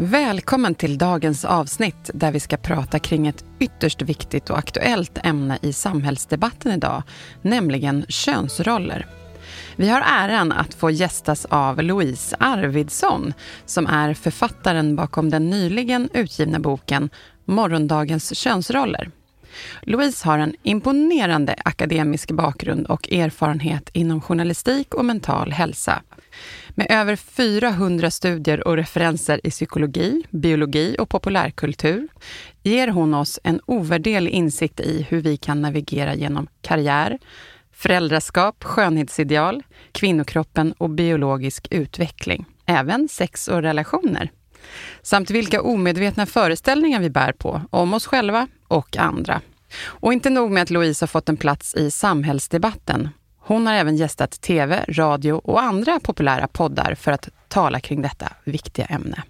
Välkommen till dagens avsnitt där vi ska prata kring ett ytterst viktigt och aktuellt ämne i samhällsdebatten idag, nämligen könsroller. Vi har äran att få gästas av Louise Arvidsson som är författaren bakom den nyligen utgivna boken Morgondagens könsroller. Louise har en imponerande akademisk bakgrund och erfarenhet inom journalistik och mental hälsa. Med över 400 studier och referenser i psykologi, biologi och populärkultur ger hon oss en ovärderlig insikt i hur vi kan navigera genom karriär, föräldraskap, skönhetsideal, kvinnokroppen och biologisk utveckling. Även sex och relationer. Samt vilka omedvetna föreställningar vi bär på om oss själva och andra. Och inte nog med att Louise har fått en plats i samhällsdebatten. Hon har även gästat tv, radio och andra populära poddar för att tala kring detta viktiga ämne.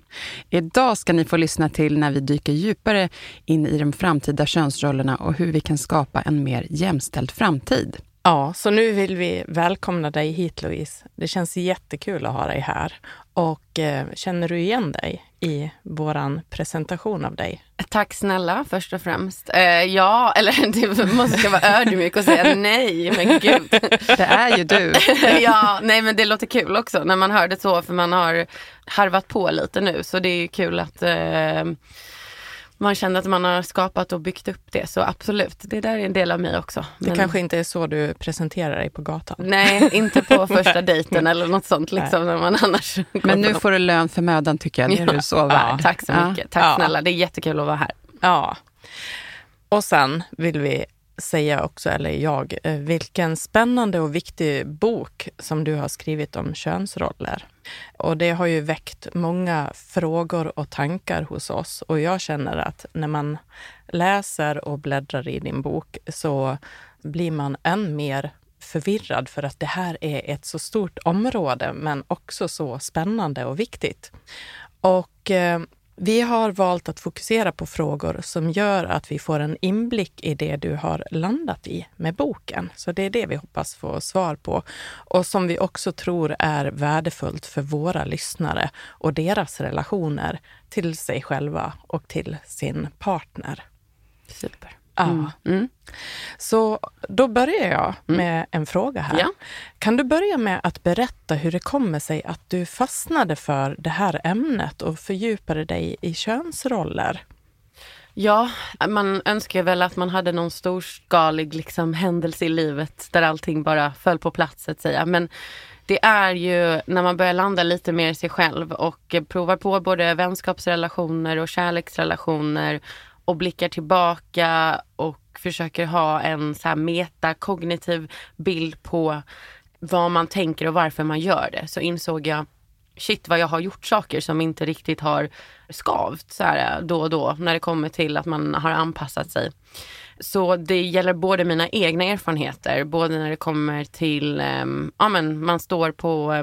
Idag ska ni få lyssna till när vi dyker djupare in i de framtida könsrollerna och hur vi kan skapa en mer jämställd framtid. Ja, så nu vill vi välkomna dig hit Louise. Det känns jättekul att ha dig här. Och eh, känner du igen dig i våran presentation av dig? Tack snälla först och främst. Eh, ja, eller det måste vara ödmjuk och säga nej, men gud. Det är ju du. ja, nej men det låter kul också när man hör det så för man har harvat på lite nu så det är kul att eh, man känner att man har skapat och byggt upp det. Så absolut, det där är en del av mig också. Men... Det kanske inte är så du presenterar dig på gatan? Nej, inte på första dejten eller något sånt. Liksom, när man annars Men nu får du lön för mödan tycker jag. Det är du så värd. Ja, tack så mycket. Tack ja. snälla. Det är jättekul att vara här. Ja. Och sen vill vi säga också, eller jag, eh, vilken spännande och viktig bok som du har skrivit om könsroller. Och det har ju väckt många frågor och tankar hos oss och jag känner att när man läser och bläddrar i din bok så blir man än mer förvirrad för att det här är ett så stort område men också så spännande och viktigt. Och eh, vi har valt att fokusera på frågor som gör att vi får en inblick i det du har landat i med boken. Så det är det vi hoppas få svar på och som vi också tror är värdefullt för våra lyssnare och deras relationer till sig själva och till sin partner. Super. Mm. Mm. Så då börjar jag mm. med mm. en fråga här. Ja. Kan du börja med att berätta hur det kommer sig att du fastnade för det här ämnet och fördjupade dig i könsroller? Ja, man önskar väl att man hade någon storskalig liksom, händelse i livet där allting bara föll på plats så att säga. Men det är ju när man börjar landa lite mer i sig själv och provar på både vänskapsrelationer och kärleksrelationer och blickar tillbaka och försöker ha en så här metakognitiv bild på vad man tänker och varför man gör det. Så insåg jag, shit vad jag har gjort saker som inte riktigt har skavt så här eh, då och då när det kommer till att man har anpassat sig. Så det gäller både mina egna erfarenheter, både när det kommer till, eh, ja men man står på eh,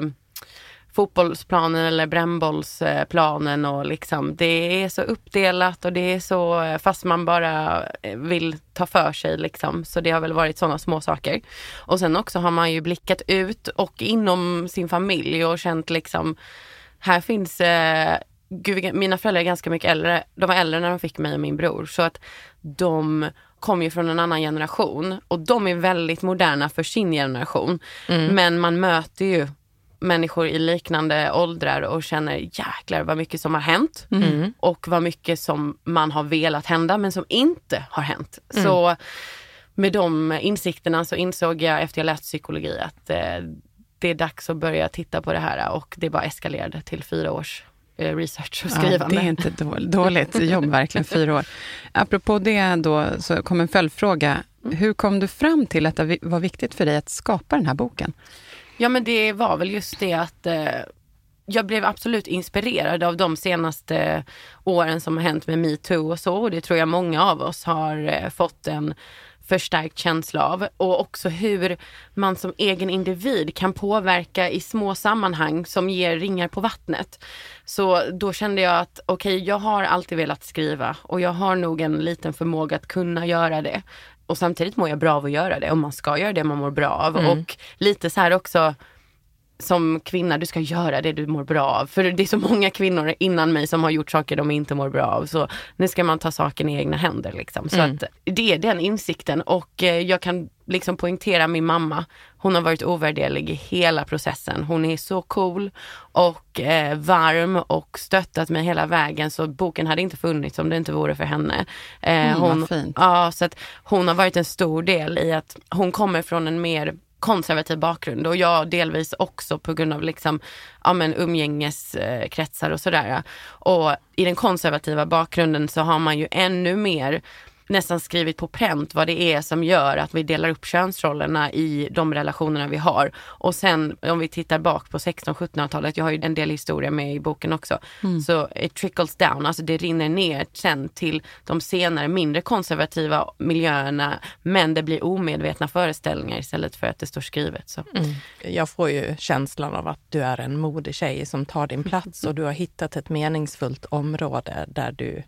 fotbollsplanen eller brännbollsplanen och liksom det är så uppdelat och det är så fast man bara vill ta för sig liksom. Så det har väl varit sådana små saker. Och sen också har man ju blickat ut och inom sin familj och känt liksom här finns eh, Gud, mina föräldrar är ganska mycket äldre. De var äldre när de fick mig och min bror så att de kom ju från en annan generation och de är väldigt moderna för sin generation. Mm. Men man möter ju människor i liknande åldrar och känner jäklar vad mycket som har hänt Mm. och vad mycket som man har velat hända men som inte har hänt. Mm. Så med de insikterna så insåg jag efter jag läst psykologi att eh, det är dags att börja titta på det här och det bara eskalerade till fyra års eh, research och Ja, skrivande. det är inte dåligt, dåligt jobb, verkligen, fyra år. Apropå det då, så kom en följdfråga. Hur kom du fram till att det var viktigt för dig att skapa den här boken? Ja men det var väl just det att eh, jag blev absolut inspirerad av de senaste eh, åren som har hänt med metoo och så. Och det tror jag många av oss har eh, fått en förstärkt känsla av. Och också hur man som egen individ kan påverka i små sammanhang som ger ringar på vattnet. Så då kände jag att okej, jag har alltid velat skriva och jag har nog en liten förmåga att kunna göra det. Och samtidigt mår jag bra av att göra det och man ska göra det man mår bra av. Och lite så här också som kvinna, du ska göra det du mår bra av. För det är så många kvinnor innan mig som har gjort saker de inte mår bra av. Så nu ska man ta saken i egna händer. Liksom. Så att det är den insikten och eh, jag kan liksom poängtera min mamma. Hon har varit ovärderlig i hela processen. Hon är så cool och eh, varm och stöttat mig hela vägen. Så boken hade inte funnits om det inte vore för henne. Eh, Mm, hon. Ja, så att hon har varit en stor del i att hon kommer från en mer konservativ bakgrund och jag delvis också på grund av liksom, ja, men umgängeskretsar och sådär. Och i den konservativa bakgrunden så har man ju ännu mer nästan skrivit på pränt vad det är som gör att vi delar upp könsrollerna i de relationerna vi har. Och sen om vi tittar bak på 16-1700-talet, jag har ju en del historia med i boken också, så it trickles down, alltså det rinner ner sen till de senare mindre konservativa miljöerna men det blir omedvetna föreställningar istället för att det står skrivet. Så. Jag får ju känslan av att du är en modig tjej som tar din plats och du har hittat ett meningsfullt område där du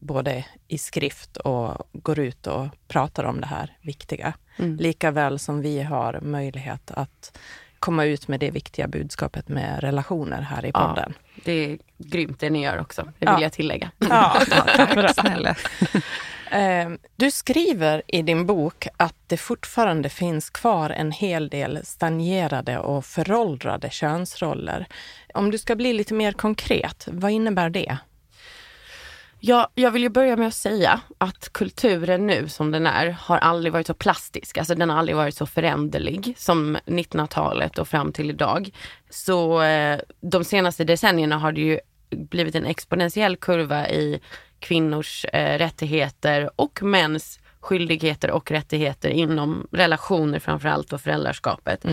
både i skrift och går ut och pratar om det här viktiga. Mm. Lika väl som vi har möjlighet att komma ut med det viktiga budskapet med relationer här i Ja. podden. Det är grymt det ni gör också, det vill Ja. jag tillägga. Ja, Tack snälla. Eh, Du skriver i din bok att det fortfarande finns kvar en hel del stagnerade och föråldrade könsroller. Om du ska bli lite mer konkret, vad innebär det? Ja, jag vill ju börja med att säga att kulturen nu som den är har aldrig varit så plastisk. Alltså den har aldrig varit så föränderlig som 1900-talet och fram till idag. Så eh, de senaste decennierna har det ju blivit en exponentiell kurva i kvinnors eh, rättigheter och mäns skyldigheter och rättigheter inom relationer framförallt och föräldraskapet.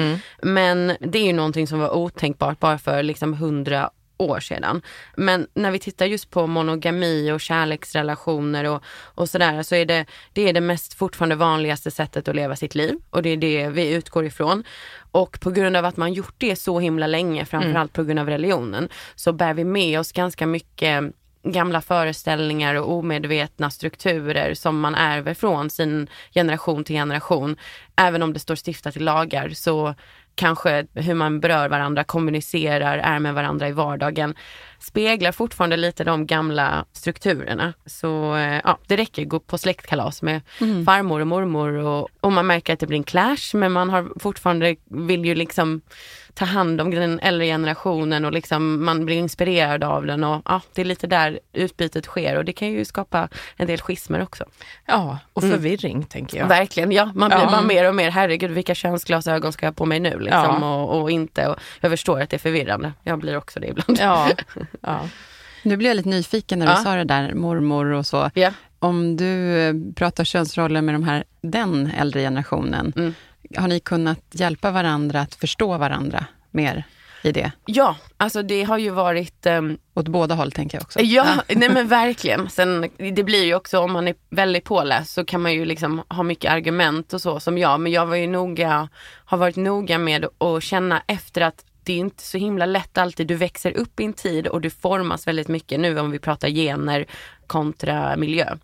Men det är ju någonting som var otänkbart bara för liksom hundra år sedan. Men när vi tittar just på monogami och kärleksrelationer och, och sådär så är det, det är det mest fortfarande vanligaste sättet att leva sitt liv och det är det vi utgår ifrån. Och på grund av att man gjort det så himla länge, framförallt på grund av religionen, så bär vi med oss ganska mycket gamla föreställningar och omedvetna strukturer som man ärver från sin generation till generation. Även om det står stiftat i lagar så kanske hur man berör varandra, kommunicerar, är med varandra i vardagen speglar fortfarande lite de gamla strukturerna. Så eh, ja, det räcker att gå på släktkalas med farmor och mormor och, och man märker att det blir en clash men man har fortfarande vill ju liksom ta hand om den äldre generationen och liksom man blir inspirerad av den och ja, det är lite där utbytet sker och det kan ju skapa en del schismer också. Ja, och förvirring tänker jag. Verkligen, ja. Man blir Ja. bara mer och mer, herregud vilka könsglasögon ska jag på mig nu liksom Ja. och, och inte. Och jag förstår att det är förvirrande. Jag blir också det ibland. Ja, ja. Nu blir jag lite nyfiken när du Ja. sa det där, mormor och så. Ja. Om du eh, pratar könsroller med de här, den äldre generationen, Mm. Har ni kunnat hjälpa varandra att förstå varandra mer i det? Ja, alltså det har ju varit ehm, Åt båda håll tänker jag också. Ja, nej men verkligen. Sen det blir ju också om man är väldigt påläst så kan man ju liksom ha mycket argument och så som jag. Men jag var ju noga, har varit noga med att känna efter att det är inte så himla lätt alltid. Du växer upp i en tid och du formas väldigt mycket nu om vi pratar gener kontra miljö.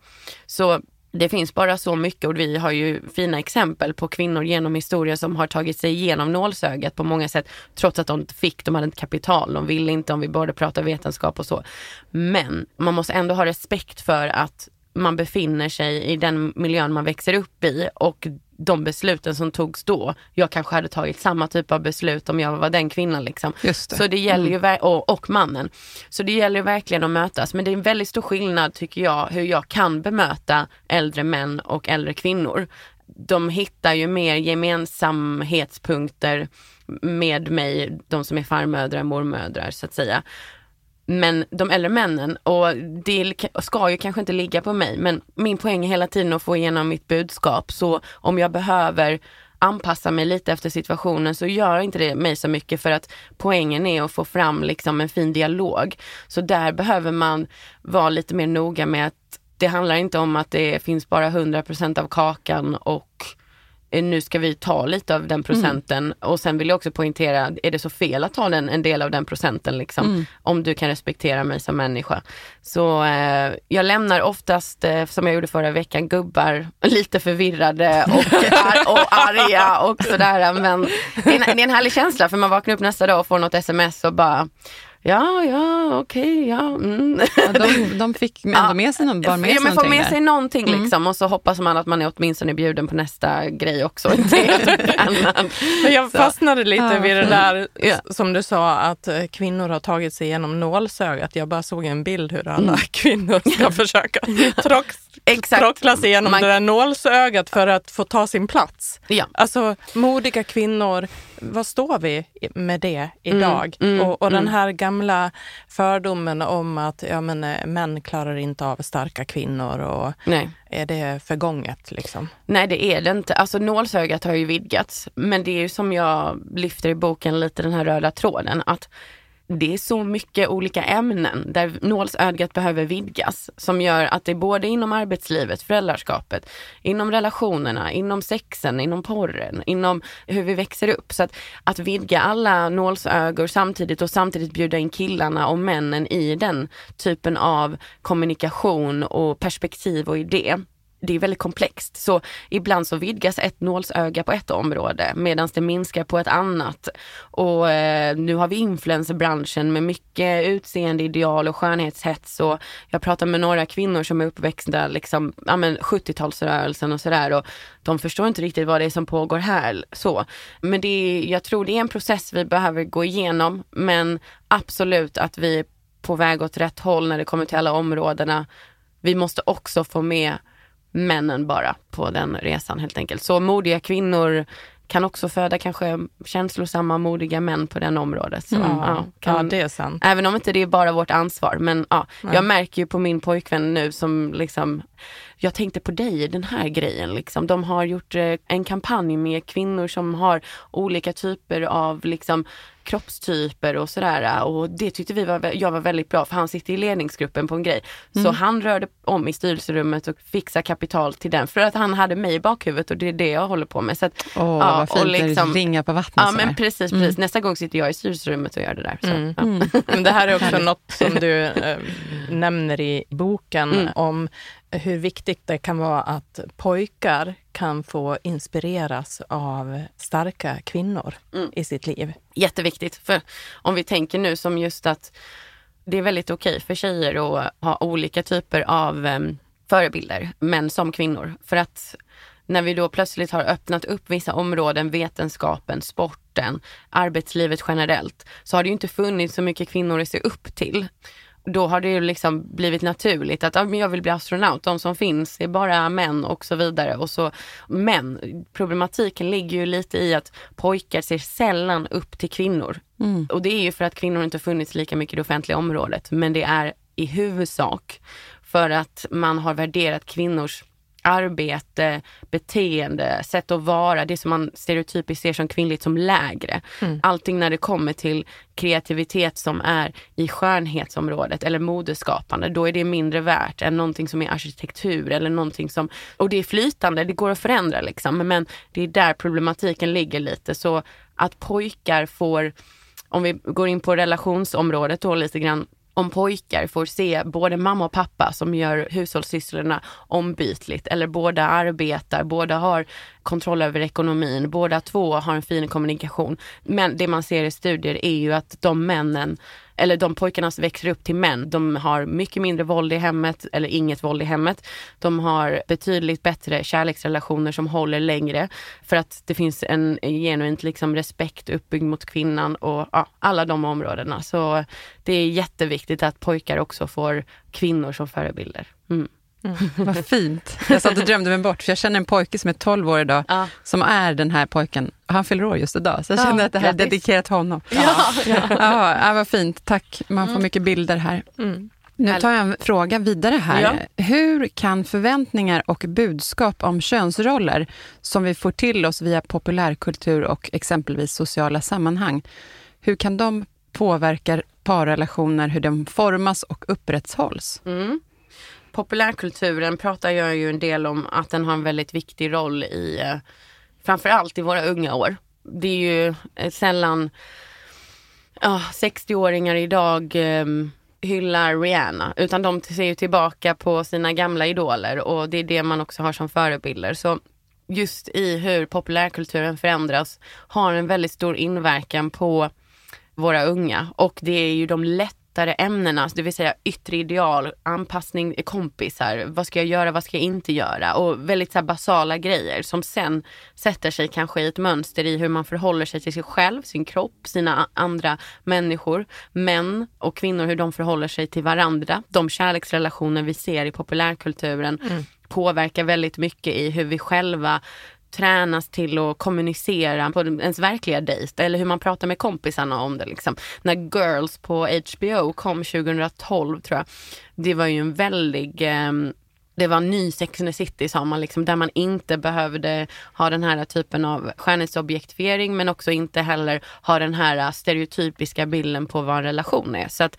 Så det finns bara så mycket och vi har ju fina exempel på kvinnor genom historia som har tagit sig igenom nålsögat på många sätt trots att de inte fick, de hade inte kapital, de ville inte om vi både pratar vetenskap och så. Men man måste ändå ha respekt för att man befinner sig i den miljön man växer upp i och de besluten som togs då, jag kanske hade tagit samma typ av beslut om jag var den kvinnan. Liksom. Just det. Så det gäller ju, Mm. och, och mannen. Så det gäller ju verkligen att mötas. Men det är en väldigt stor skillnad tycker jag hur jag kan bemöta äldre män och äldre kvinnor. De hittar ju mer gemensamhetspunkter med mig, de som är farmödrar, mormödrar så att säga. Men de äldre männen, och det ska ju kanske inte ligga på mig, men min poäng är hela tiden att få igenom mitt budskap. Så om jag behöver anpassa mig lite efter situationen så gör inte det mig så mycket för att poängen är att få fram liksom en fin dialog. Så där behöver man vara lite mer noga med att det handlar inte om att det finns bara 100% av kakan och nu ska vi ta lite av den procenten och sen vill jag också poängtera, är det så fel att ta den, en del av den procenten liksom? Om du kan respektera mig som människa. Så eh, jag lämnar oftast, eh, som jag gjorde förra veckan, gubbar lite förvirrade och, ar- och arga och sådär. Men det är, en, det är en härlig känsla för man vaknar upp nästa dag och får något sms och bara Ja, ja, okej, ja. Mm. Ja, de, de fick ändå Ja. med sig, någon, bar med ja, sig men få någonting med där. Mm. sig någonting liksom och så hoppas man att man är åtminstone bjuden på nästa grej också. Inte jag Så. fastnade lite Ja, vid det där Ja. s- som du sa att eh, kvinnor har tagit sig igenom nålsögat. Jag bara såg en bild hur alla kvinnor ska försöka trox, trockla sig igenom Man- det där nålsögat för att få ta sin plats. Ja. Alltså modiga kvinnor, vad står vi med det idag? mm, och och den mm. här gamla fördomen om att ja, men, eh, män klarar inte av starka kvinnor och Nej. är det förgånget liksom? Nej det är det inte. Alltså nålsögat har ju vidgats. Men det är ju som jag lyfter i boken lite den här röda tråden. Att det är så mycket olika ämnen där nålsögat behöver vidgas. Som gör att det är både inom arbetslivet, föräldraskapet, inom relationerna, inom sexen, inom porren, inom hur vi växer upp. Så att, att vidga alla nålsögor samtidigt och samtidigt bjuda in killarna och männen i den typen av kommunikation och perspektiv och idé det är väldigt komplext. Så ibland så vidgas ett nålsöga på ett område medan det minskar på ett annat. Och eh, nu har vi influencerbranschen med mycket utseendeideal och skönhetshets. Och jag pratar med några kvinnor som är uppväxta liksom, ja, men 70-talsrörelsen och sådär. Och de förstår inte riktigt vad det är som pågår här. Så. Men det är, jag tror det är en process vi behöver gå igenom. Men absolut att vi är på väg åt rätt håll när det kommer till alla områdena. Vi måste också få med männen bara på den resan helt enkelt. Så modiga kvinnor kan också föda kanske känslosamma, modiga män på den området. Så, ja, kan, ja, det är sant. Även om inte det är bara vårt ansvar. Men ja, jag märker ju på min pojkvän nu som liksom, jag tänkte på dig i den här grejen. Liksom. De har gjort eh, en kampanj med kvinnor som har olika typer av liksom, kroppstyper och sådär. Och det tyckte vi var, jag var väldigt bra för han sitter i ledningsgruppen på en grej. Så han rörde om i styrelserummet och fixade kapital till den för att han hade mig i bakhuvudet och det är det jag håller på med. Så att, Åh, Ja, vad fint och liksom- ringar på vattnet ja sådär. men precis, precis. Nästa gång sitter jag i styrelserummet och gör det där. Så, Mm. ja. Men det här är också något som du eh, nämner i boken Mm. om hur viktigt det kan vara att pojkar kan få inspireras av starka kvinnor Mm. i sitt liv. Jätteviktigt. För om vi tänker nu som just att det är väldigt okej för tjejer att ha olika typer av em, förebilder, män som kvinnor. För att när vi då plötsligt har öppnat upp vissa områden, vetenskapen, sporten, arbetslivet generellt, så har det ju inte funnits så mycket kvinnor att se upp till. Då har det ju liksom blivit naturligt att ja, men jag vill bli astronaut, de som finns är bara män och så vidare. Och så, men problematiken ligger ju lite i att pojkar ser sällan upp till kvinnor. Mm. Och det är ju för att kvinnor inte funnits lika mycket i det offentliga området. Men det är i huvudsak för att man har värderat kvinnors arbete, beteende, sätt att vara, det som man stereotypiskt ser som kvinnligt som lägre. Allting när det kommer till kreativitet som är i skönhetsområdet eller modeskapande, då är det mindre värt än någonting som är arkitektur eller någonting som, och det är flytande, det går att förändra liksom, men det är där problematiken ligger lite. Så att pojkar får, om vi går in på relationsområdet då lite grann, om pojkar får se både mamma och pappa som gör hushållssysslorna ombytligt eller båda arbetar, båda har kontroll över ekonomin. Båda två har en fin kommunikation. Men det man ser i studier är ju att de männen eller de pojkarna som växer upp till män, de har mycket mindre våld i hemmet eller inget våld i hemmet. De har betydligt bättre kärleksrelationer som håller längre för att det finns en genuint liksom respekt uppbyggd mot kvinnan och ja, alla de områdena. Så det är jätteviktigt att pojkar också får kvinnor som förebilder. Mm. Mm. Vad fint. Jag satt och drömde mig bort, för jag känner en pojke som är 12 år idag, ja. som är den här pojken. Han fyller år just idag, så jag känner ja, att det här är dedikerat honom. Ja, ja. ja, ja vad fint. Tack. Man får mm. mycket bilder här. Mm. Nu tar jag en fråga vidare här. Ja. Hur kan förväntningar och budskap om könsroller som vi får till oss via populärkultur och exempelvis sociala sammanhang, hur kan de påverka parrelationer, hur de formas och upprätthålls? Populärkulturen pratar jag ju en del om att den har en väldigt viktig roll i eh, framförallt i våra unga år. Det är ju eh, sällan oh, 60-åringar idag um, hyllar Rihanna utan de ser ju tillbaka på sina gamla idoler och det är det man också har som förebilder. Så just i hur populärkulturen förändras har en väldigt stor inverkan på våra unga och det är ju de lätt lättare ämnena, det vill säga yttre ideal, anpassning, kompisar, vad ska jag göra, vad ska jag inte göra och väldigt så basala grejer som sen sätter sig kanske i ett mönster i hur man förhåller sig till sig själv, sin kropp, sina andra människor, män och kvinnor, hur de förhåller sig till varandra. De kärleksrelationer vi ser i populärkulturen mm påverkar väldigt mycket i hur vi själva tränas till att kommunicera på ens verkliga dejt eller hur man pratar med kompisarna om det. Liksom. När Girls på HBO kom 2012 tror jag, det var ju en väldig eh, det var ny Sex and the City sa man, liksom, där man inte behövde ha den här typen av skönhetsobjektifiering men också inte heller ha den här stereotypiska bilden på vad en relation är. Så att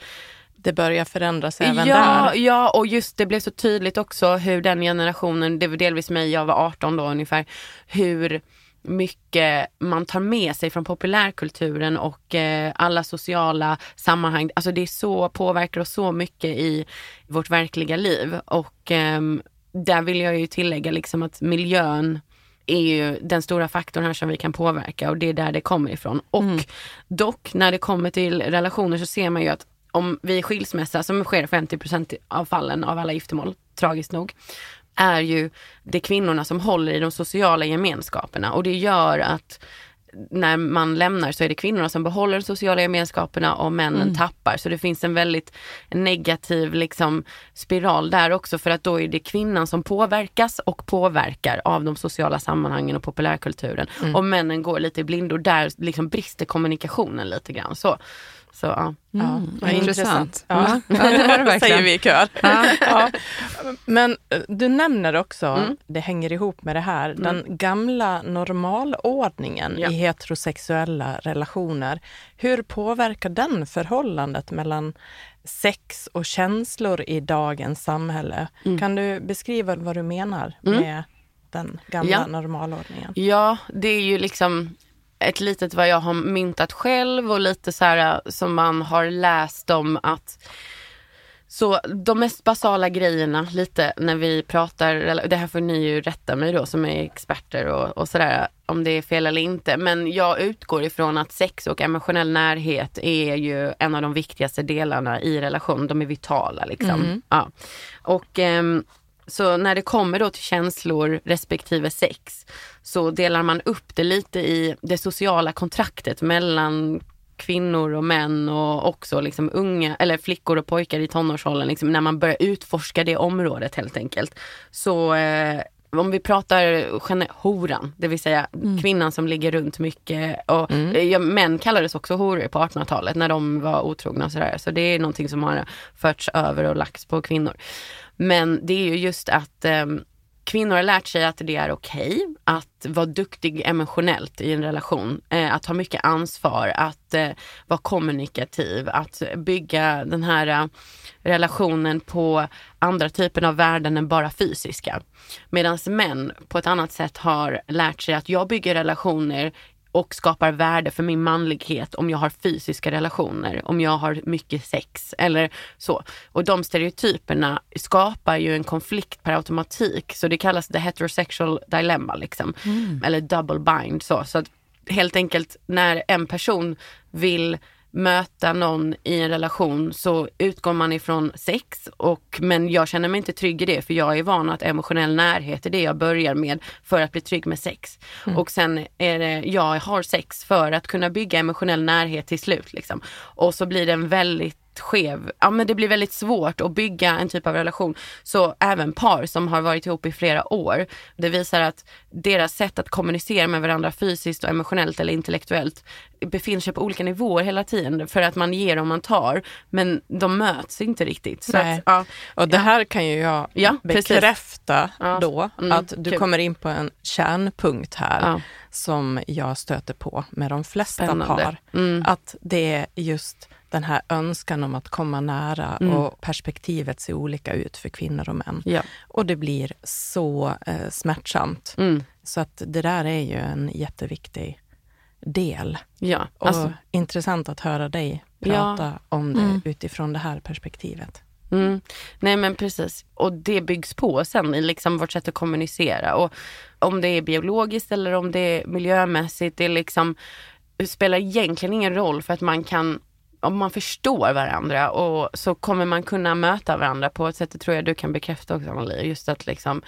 det börjar förändras även ja, där. Ja, och just det blev så tydligt också hur den generationen, det var delvis mig, jag var 18 då ungefär, hur mycket man tar med sig från populärkulturen och eh, alla sociala sammanhang. Alltså det är så, påverkar oss så mycket i vårt verkliga liv och eh, där vill jag ju tillägga liksom att miljön är ju den stora faktorn här som vi kan påverka och det är där det kommer ifrån. Och mm. dock när det kommer till relationer så ser man ju att om vid skilsmässa, som sker 50 av fallen av alla giftermål, tragiskt nog, är ju det kvinnorna som håller i de sociala gemenskaperna och det gör att när man lämnar så är det kvinnorna som behåller de sociala gemenskaperna och männen mm. tappar. Så det finns en väldigt negativ liksom, spiral där också för att då är det kvinnan som påverkas och påverkar av de sociala sammanhangen och populärkulturen. Mm. Och männen går lite i blindo. Där liksom brister kommunikationen lite grann. Så. Så ja. Mm, ja intressant. Ja. ja, det var det verkligen. säger vi i kör. Ja. ja. Men eh, du nämner också, mm. det hänger ihop med det här, mm. den gamla normalordningen ja. i heterosexuella relationer. Hur påverkar den förhållandet mellan sex och känslor i dagens samhälle? Mm. Kan du beskriva vad du menar mm. med den gamla normalordningen? Ja, det är ju liksom ett litet vad jag har myntat själv och lite så här som man har läst om att så de mest basala grejerna lite när vi pratar, det här får ni ju rätta mig då som är experter och, och sådär om det är fel eller inte. Men jag utgår ifrån att sex och emotionell närhet är ju en av de viktigaste delarna i relation. De är vitala liksom. Mm. Ja. Och um, så när det kommer då till känslor respektive sex så delar man upp det lite i det sociala kontraktet mellan kvinnor och män och också liksom unga, eller flickor och pojkar i tonårsåldern, liksom, när man börjar utforska det området helt enkelt. Så eh, om vi pratar horan, det vill säga mm. kvinnan som ligger runt mycket. Och, mm. ja, män kallades också horor på 1800-talet när de var otrogna och sådär. Så det är någonting som har förts över och lagts på kvinnor. Men det är ju just att eh, kvinnor har lärt sig att det är okej okay att vara duktig emotionellt i en relation. Eh, att ha mycket ansvar, att eh, vara kommunikativ, att bygga den här eh, relationen på andra typer av värden än bara fysiska. Medan män på ett annat sätt har lärt sig att jag bygger relationer och skapar värde för min manlighet om jag har fysiska relationer, om jag har mycket sex eller så. Och de stereotyperna skapar ju en konflikt per automatik. Så det kallas the heterosexual dilemma liksom. Mm. Eller double bind. Så, så att helt enkelt när en person vill möta någon i en relation så utgår man ifrån sex. Och, men jag känner mig inte trygg i det för jag är van att emotionell närhet är det jag börjar med för att bli trygg med sex. Mm. Och sen är det, jag har sex för att kunna bygga emotionell närhet till slut. Liksom. Och så blir det en väldigt skev, ja men det blir väldigt svårt att bygga en typ av relation. Så även par som har varit ihop i flera år, det visar att deras sätt att kommunicera med varandra fysiskt och emotionellt eller intellektuellt befinner sig på olika nivåer hela tiden för att man ger och man tar. Men de möts inte riktigt. Så att, ja, och det här kan ju jag ja, bekräfta ja, då, mm, att du kul. kommer in på en kärnpunkt här som jag stöter på med de flesta Spännande. par. Mm. Att det är just den här önskan om att komma nära mm. och perspektivet ser olika ut för kvinnor och män. Ja. Och det blir så eh, smärtsamt. Mm. Så att det där är ju en jätteviktig del. Ja, och alltså. intressant att höra dig prata ja. om det mm. utifrån det här perspektivet. Mm. Nej men precis. Och det byggs på sen i liksom vårt sätt att kommunicera. Och om det är biologiskt eller om det är miljömässigt, det, liksom, det spelar egentligen ingen roll för att man kan om man förstår varandra och så kommer man kunna möta varandra på ett sätt, det tror jag du kan bekräfta också Anneli, just att liksom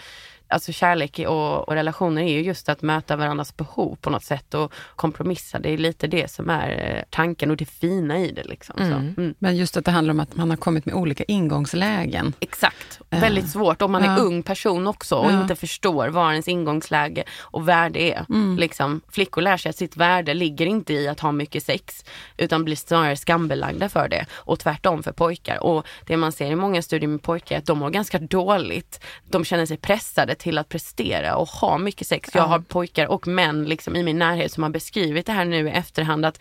alltså kärlek och, och, relationer är ju just att möta varandras behov på något sätt och kompromissa. Det är lite det som är eh, tanken och det fina i det. Liksom. Mm. Mm. Men just att det handlar om att man har kommit med olika ingångslägen. Exakt. Uh. Väldigt svårt om man är uh. ung person också och uh. inte förstår vad ens ingångsläge och värde är. Mm. Liksom, flickor lär sig att sitt värde ligger inte i att ha mycket sex utan blir snarare skambelagda för det. Och tvärtom för pojkar. Och det man ser i många studier med pojkar är att de mår ganska dåligt. De känner sig pressade till att prestera och ha mycket sex. Jag har pojkar och män liksom i min närhet som har beskrivit det här nu i efterhand att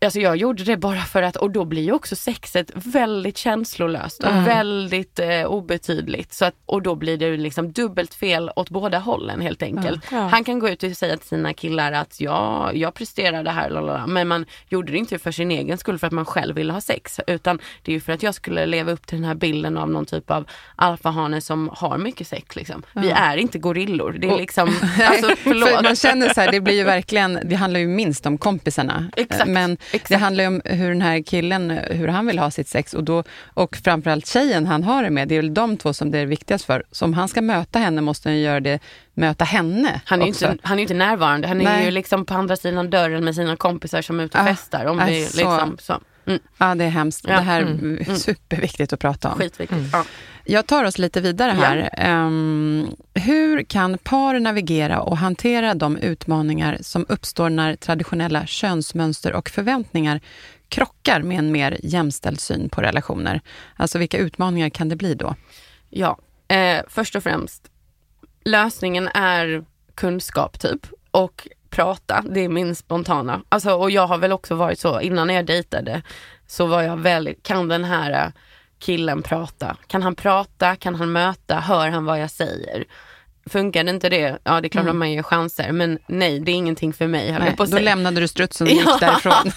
Alltså jag gjorde det bara för att, och då blir ju också sexet väldigt känslolöst och mm. väldigt eh, obetydligt. Så att, och då blir det liksom dubbelt fel åt båda hållen helt enkelt. Mm. Ja. Han kan gå ut och säga till sina killar att ja, jag presterar det här, lalala. men man gjorde det inte för sin egen skull för att man själv ville ha sex. Utan det är ju för att jag skulle leva upp till den här bilden av någon typ av alfahane som har mycket sex. Liksom. Mm. Vi är inte gorillor. Det är och, liksom, alltså, för man känner så här, det blir ju verkligen, det handlar ju minst om kompisarna. Exakt. Men Exakt. Det handlar ju om hur den här killen, hur han vill ha sitt sex och, då, och framförallt tjejen han har det med. Det är väl de två som det är viktigast för. Så om han ska möta henne måste han göra det, möta henne Han är, också. ju inte, han är inte närvarande. Han är Nej. ju liksom på andra sidan dörren med sina kompisar som är ute och ah, festar. Om det är liksom, så. Mm. Ja, det är hemskt. Ja. Det här är mm. mm. superviktigt att prata om. Skitviktigt. Mm. Ja. Jag tar oss lite vidare här. Ja. Um, hur kan par navigera och hantera de utmaningar som uppstår när traditionella könsmönster och förväntningar krockar med en mer jämställd syn på relationer? Alltså vilka utmaningar kan det bli då? Ja, eh, först och främst, lösningen är kunskap typ. Och prata, det är min spontana. Alltså, och jag har väl också varit så, innan jag dejtade så var jag väldigt, kan den här killen prata? Kan han prata? Kan han möta? Hör han vad jag säger? Funkar det inte det, ja det är klart mm. att man ger chanser. Men nej, det är ingenting för mig. Nej, på då lämnade du strutsen och gick ja, därifrån.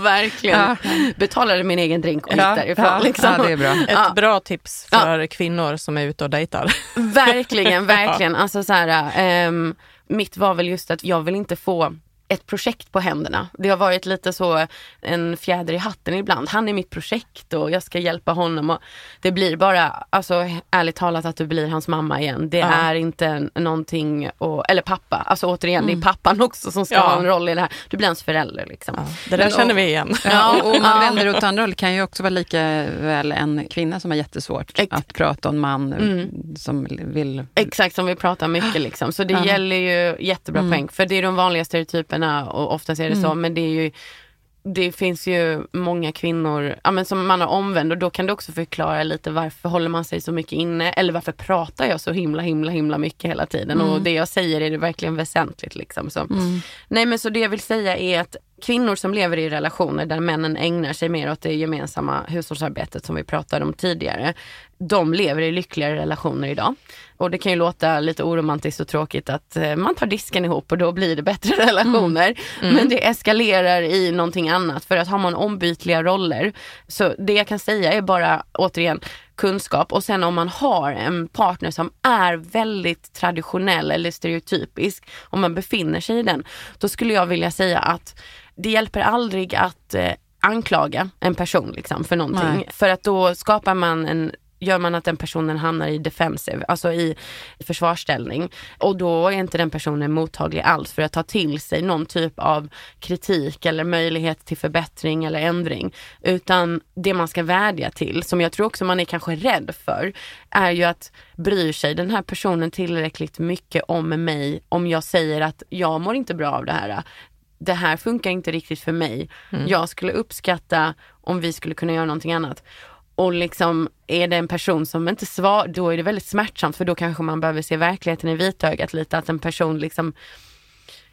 verkligen. Ja. Betalade min egen drink och ja, gick därifrån. Ja, liksom. ja, det är bra. Ett bra tips för kvinnor som är ute och dejtar. verkligen, verkligen. Alltså så här, um, mitt var väl just att jag vill inte få ett projekt på händerna. Det har varit lite så en fjäder i hatten ibland. Han är mitt projekt och jag ska hjälpa honom. Och det blir bara, alltså ärligt talat att du blir hans mamma igen. Det ja. är inte någonting, och, eller pappa. Alltså återigen, mm. det är mm. pappan också som ska ja. ha en roll i det här. Du blir hans förälder liksom. Ja. Det där Men, känner vi igen. Ja, och, man vänder åt andra håll kan ju också vara lika väl en kvinna som har jättesvårt Ex att prata om man mm. som vill... Exakt, som vill prata mycket liksom. Så det gäller ju jättebra mm. poäng. För det är de vanliga stereotyperna stereotyperna och oftast är det mm. så, men det är ju det finns ju många kvinnor ja, men som man har omvänd och då kan du också förklara lite varför håller man sig så mycket inne eller varför pratar jag så himla himla himla mycket hela tiden mm. och det jag säger är det verkligen väsentligt. Liksom, så. Mm. Nej men så det jag vill säga är att kvinnor som lever i relationer där männen ägnar sig mer åt det gemensamma hushållsarbetet som vi pratade om tidigare. De lever i lyckligare relationer idag. Och det kan ju låta lite oromantiskt och tråkigt att eh, man tar disken ihop och då blir det bättre relationer. Mm. Mm. Men det eskalerar i någonting annat för att har man ombytliga roller. Så det jag kan säga är bara återigen kunskap och sen om man har en partner som är väldigt traditionell eller stereotypisk, om man befinner sig i den, då skulle jag vilja säga att det hjälper aldrig att eh, anklaga en person liksom, för någonting. Nej. För att då skapar man en gör man att den personen hamnar i defensive, alltså i försvarsställning. Och då är inte den personen mottaglig alls för att ta till sig någon typ av kritik eller möjlighet till förbättring eller ändring. Utan det man ska vädja till, som jag tror också man är kanske rädd för, är ju att bryr sig den här personen tillräckligt mycket om mig om jag säger att jag mår inte bra av det här det här funkar inte riktigt för mig. Mm. Jag skulle uppskatta om vi skulle kunna göra någonting annat. Och liksom är det en person som inte svarar, då är det väldigt smärtsamt för då kanske man behöver se verkligheten i vitögat lite. Att en person liksom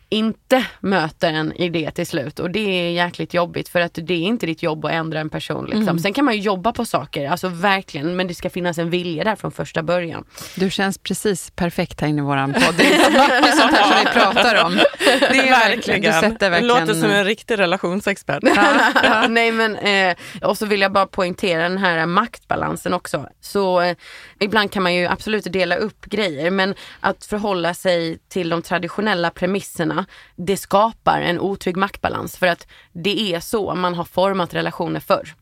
inte möter en idé till slut och det är jäkligt jobbigt för att det är inte ditt jobb att ändra en person. Liksom. Mm. Sen kan man ju jobba på saker, alltså verkligen, men det ska finnas en vilja där från första början. Du känns precis perfekt här inne i våran podd. Det är så mycket sånt här som vi pratar om. Det är verkligen, du sätter verkligen... låter som en riktig relationsexpert. Nej men, eh, och så vill jag bara poängtera den här maktbalansen också. Så eh, ibland kan man ju absolut dela upp grejer men att förhålla sig till de traditionella premisserna det skapar en otrygg maktbalans för att det är så man har format relationer förr.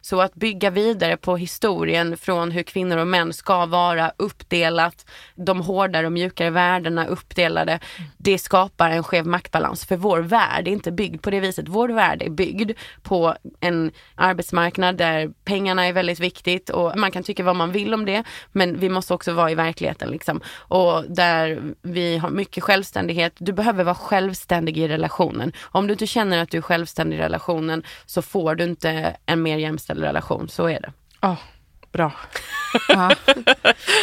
Så att bygga vidare på historien från hur kvinnor och män ska vara uppdelat, de hårdare och mjukare värdena uppdelade, det skapar en skev maktbalans. För vår värld är inte byggd på det viset. Vår värld är byggd på en arbetsmarknad där pengarna är väldigt viktigt och man kan tycka vad man vill om det, men vi måste också vara i verkligheten liksom. Och där vi har mycket självständighet. Du behöver vara självständig i relationen. Om du inte känner att du är självständig i relationen så får du inte en mer jämställd relation. Så är det. Oh, bra. Ja.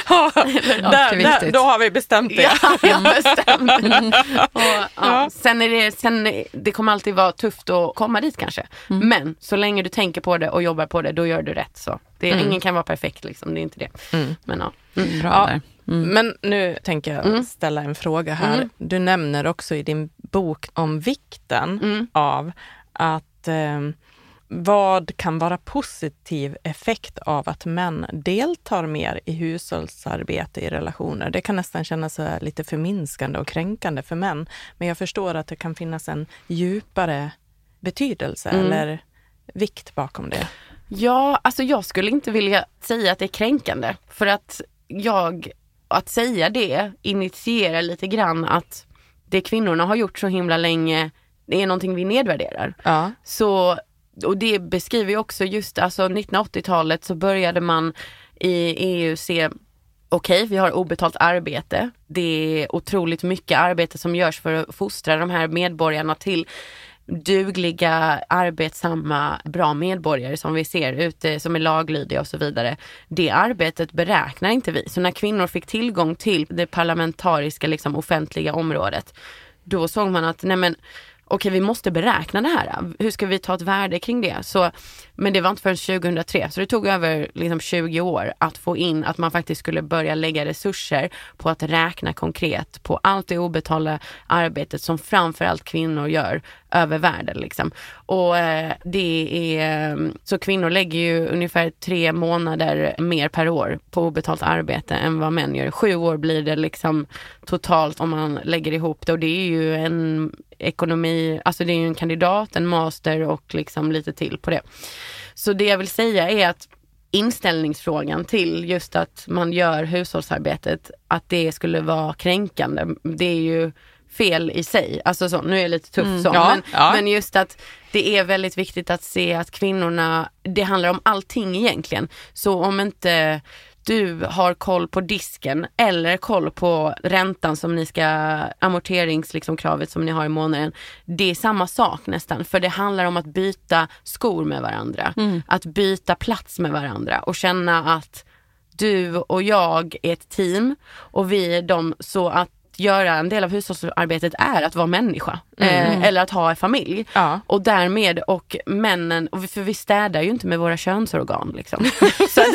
ja, där, där, då har vi bestämt det. Ja, bestämt och, ja. ja. Sen är det, sen, det kommer alltid vara tufft att komma dit kanske. Mm. Men så länge du tänker på det och jobbar på det, då gör du rätt. Så. Det, mm. Ingen kan vara perfekt, liksom. det är inte det. Mm. Men, ja. Mm. Bra mm. Men nu tänker jag mm. ställa en fråga här. Mm. Du nämner också i din bok om vikten av att eh, vad kan vara positiv effekt av att män deltar mer i hushållsarbete i relationer? Det kan nästan kännas lite förminskande och kränkande för män. Men jag förstår att det kan finnas en djupare betydelse mm. eller vikt bakom det. Ja, alltså jag skulle inte vilja säga att det är kränkande. För att jag, att säga det initierar lite grann att det kvinnorna har gjort så himla länge, det är någonting vi nedvärderar. Ja. Så och det beskriver ju också just alltså 1980-talet så började man i EU se okej, okay, vi har obetalt arbete. Det är otroligt mycket arbete som görs för att fostra de här medborgarna till dugliga, arbetsamma, bra medborgare som vi ser ute, som är laglydiga och så vidare. Det arbetet beräknar inte vi. Så när kvinnor fick tillgång till det parlamentariska, liksom offentliga området, då såg man att nej men okej vi måste beräkna det här. Hur ska vi ta ett värde kring det? Så, men det var inte förrän 2003, så det tog över liksom 20 år att få in att man faktiskt skulle börja lägga resurser på att räkna konkret på allt det obetalda arbetet som framförallt kvinnor gör över världen. Liksom. Och eh, det är, ehm, så kvinnor lägger ju ungefär tre månader mer per år på obetalt arbete än vad män gör. Sju år blir det liksom totalt om man lägger ihop det och det är ju en ekonomi, alltså det är ju en kandidat, en master och liksom lite till på det. Så det jag vill säga är att inställningsfrågan till just att man gör hushållsarbetet, att det skulle vara kränkande, det är ju fel i sig. Alltså så, nu är jag lite tuff mm, så, ja, men, ja. men just att det är väldigt viktigt att se att kvinnorna, det handlar om allting egentligen. Så om inte du har koll på disken eller koll på räntan som ni ska, amorteringskravet liksom, som ni har i månaden. Det är samma sak nästan, för det handlar om att byta skor med varandra. Mm. Att byta plats med varandra och känna att du och jag är ett team och vi är de så att att göra en del av hushållsarbetet är att vara människa. Mm. Eh, eller att ha en familj. Ja. Och därmed, och männen, och för vi städar ju inte med våra könsorgan liksom. Så att,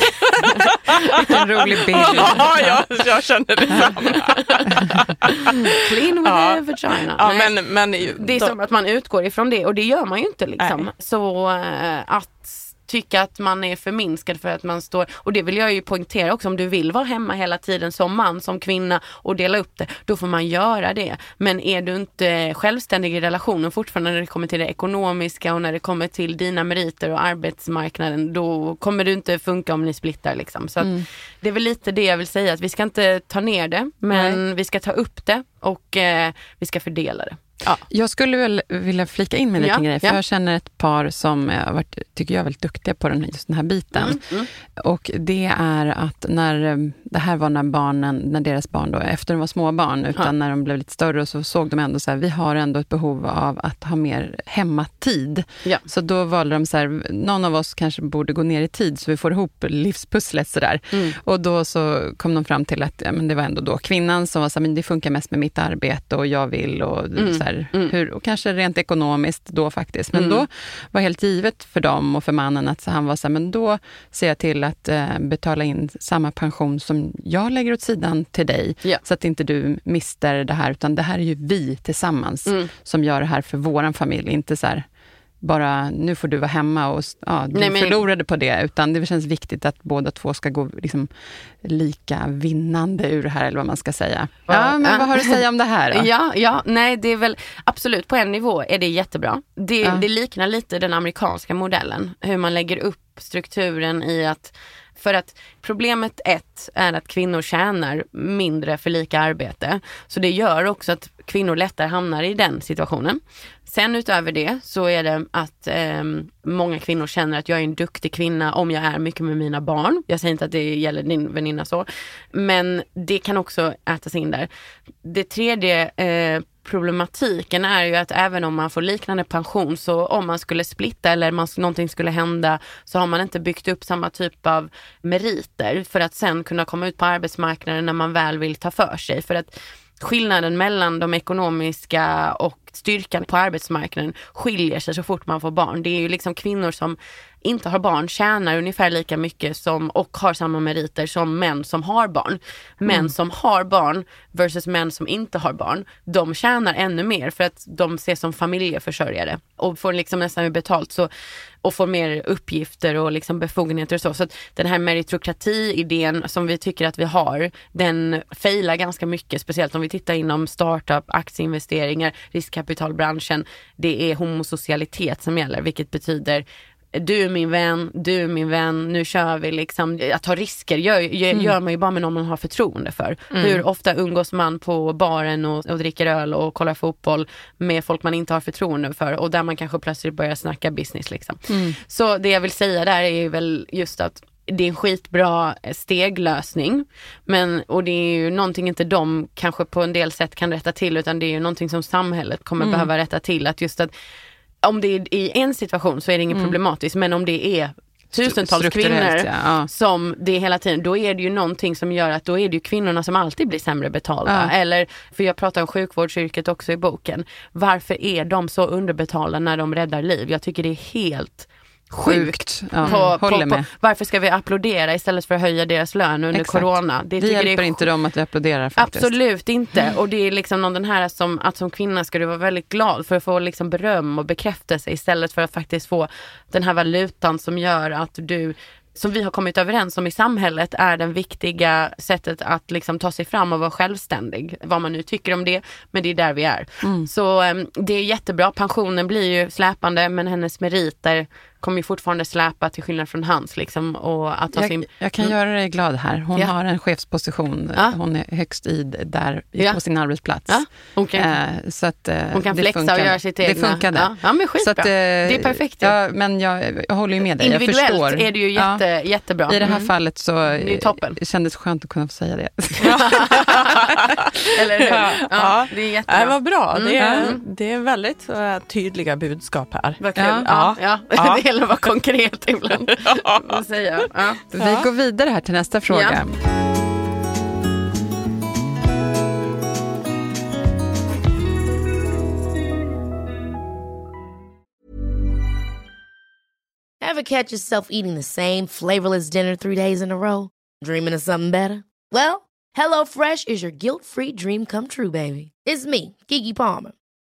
En rolig bild. Ja, jag, jag känner detsamma. clean with Ja. a vagina. Ja, men, men, Det är då- som att man utgår ifrån det och det gör man ju inte liksom. Nej. Så eh, att tycka att man är förminskad för att man står, och det vill jag ju poängtera också, om du vill vara hemma hela tiden som man, som kvinna och dela upp det, då får man göra det. Men är du inte självständig i relationen fortfarande när det kommer till det ekonomiska och när det kommer till dina meriter och arbetsmarknaden, då kommer det inte funka om ni splittar liksom. Så att det är väl lite det jag vill säga, att vi ska inte ta ner det, men vi ska ta upp det och eh, vi ska fördela det. Ja. Jag skulle väl vilja flika in med en Ja, liten grej, för ja. jag känner ett par som har varit, tycker jag är väldigt duktiga på den, just den här biten. Mm, Och det är att när, eh, det här var när barnen, när deras barn då, efter de var små barn, utan Ja. när de blev lite större, så såg de ändå så här, vi har ändå ett behov av att ha mer hemmatid. Så då valde de så här, någon av oss kanske borde gå ner i tid, så vi får ihop livspusslet sådär. Mm. Och då så kom de fram till att men det var ändå då kvinnan som var så här, men det funkar mest med mitt arbete och jag vill och Mm. Här, Mm. hur, och kanske rent ekonomiskt då faktiskt. Men Mm. då var helt givet för dem och för mannen att så han var så här, men då ser jag till att eh, betala in samma pension som jag lägger åt sidan till dig. Ja. Så att inte du mister det här, utan det här är ju vi tillsammans Mm. som gör det här för våran familj. Inte så här, bara nu får du vara hemma och ja, du Nej, men- förlorade på det. Utan det känns viktigt att båda två ska gå liksom, lika vinnande ur det här, eller vad man ska säga. Ja, Ja, men ja. vad har du att säga om det här? Då? Ja, ja, nej det är väl absolut på en nivå är det jättebra. Det, det liknar lite den amerikanska modellen, hur man lägger upp strukturen i att för att problemet ett är att kvinnor tjänar mindre för lika arbete. Så det gör också att kvinnor lättare hamnar i den situationen. Sen utöver det så är det att eh, många kvinnor känner att jag är en duktig kvinna om jag är mycket med mina barn. Jag säger inte att det gäller din väninna så. Men det kan också ätas in där. Det tredje eh, problematiken är ju att även om man får liknande pension så om man skulle splitta eller man, någonting skulle hända så har man inte byggt upp samma typ av meriter för att sen kunna komma ut på arbetsmarknaden när man väl vill ta för sig. För att skillnaden mellan de ekonomiska och styrkan på arbetsmarknaden skiljer sig så fort man får barn. Det är ju liksom kvinnor som inte har barn tjänar ungefär lika mycket som och har samma meriter som män som har barn. Män som har barn versus män som inte har barn, de tjänar ännu mer för att de ses som familjeförsörjare och får liksom nästan betalt så, och får mer uppgifter och liksom befogenheter och så. Så den här meritokrati-idén som vi tycker att vi har, den failar ganska mycket, speciellt om vi tittar inom startup, aktieinvesteringar, riskkapitalbranschen. Det är homosocialitet som gäller, vilket betyder du är min vän, du är min vän, nu kör vi liksom. Att ta risker gör, gör, gör man ju bara med någon man har förtroende för. Hur ofta umgås man på baren och, och dricker öl och kollar fotboll med folk man inte har förtroende för och där man kanske plötsligt börjar snacka business liksom. Så det jag vill säga där är ju väl just att det är en skitbra steglösning. Men, och det är ju någonting inte de kanske på en del sätt kan rätta till utan det är ju någonting som samhället kommer behöva rätta till. Att just att om det är i en situation så är det inget problematiskt men om det är tusentals kvinnor ja. Ja. som det är hela tiden, då är det ju någonting som gör att då är det ju kvinnorna som alltid blir sämre betalda. Ja. Eller, för jag pratar om sjukvårdsyrket också i boken. Varför är de så underbetalda när de räddar liv? Jag tycker det är helt sjukt. Ja, På, på, på, varför ska vi applådera istället för att höja deras lön under Exakt. corona? Det Vi hjälper det är inte dem att vi applåderar faktiskt. Absolut inte. Och det är liksom någon den här som, att som kvinna ska du vara väldigt glad för att få liksom beröm och bekräftelse istället för att faktiskt få den här valutan som gör att du som vi har kommit överens om i samhället är den viktiga sättet att liksom ta sig fram och vara självständig. Vad man nu tycker om det, men det är där vi är. Så em, det är jättebra. Pensionen blir ju släpande men hennes meriter kommer ju fortfarande släpa till skillnad från hans. Liksom, och att ta Jag, sin... jag kan Mm. göra dig glad här. Hon Ja. har en chefsposition. Ja. Hon är högst i där Ja. på sin arbetsplats. Ja, hon kan, Eh, så att, eh, hon kan det flexa och funkade. göra sitt egna. Det funkade. Ja, ja men Så skitbra. att, eh, det är perfekt. Ja, men jag, jag håller ju med dig. Jag Individuellt förstår. är det ju Ja. jätte, jättebra. I det här Mm. fallet så toppen. det kändes skönt att kunna få säga det. Eller hur? Ja, Ja. Det är jättebra. Nej, vad bra. Det är, Mm. det är väldigt eh, tydliga budskap här. Vad kul. Ja. Ja. gäller att vara konkret ibland. ja. Säga. Ja. Vi går vidare här till nästa fråga. Ja. Ever catch yourself eating the same flavorless dinner three days in a row? Dreaming of something better? Well, HelloFresh is your guilt free dream come true baby. It's me, Gigi Palmer.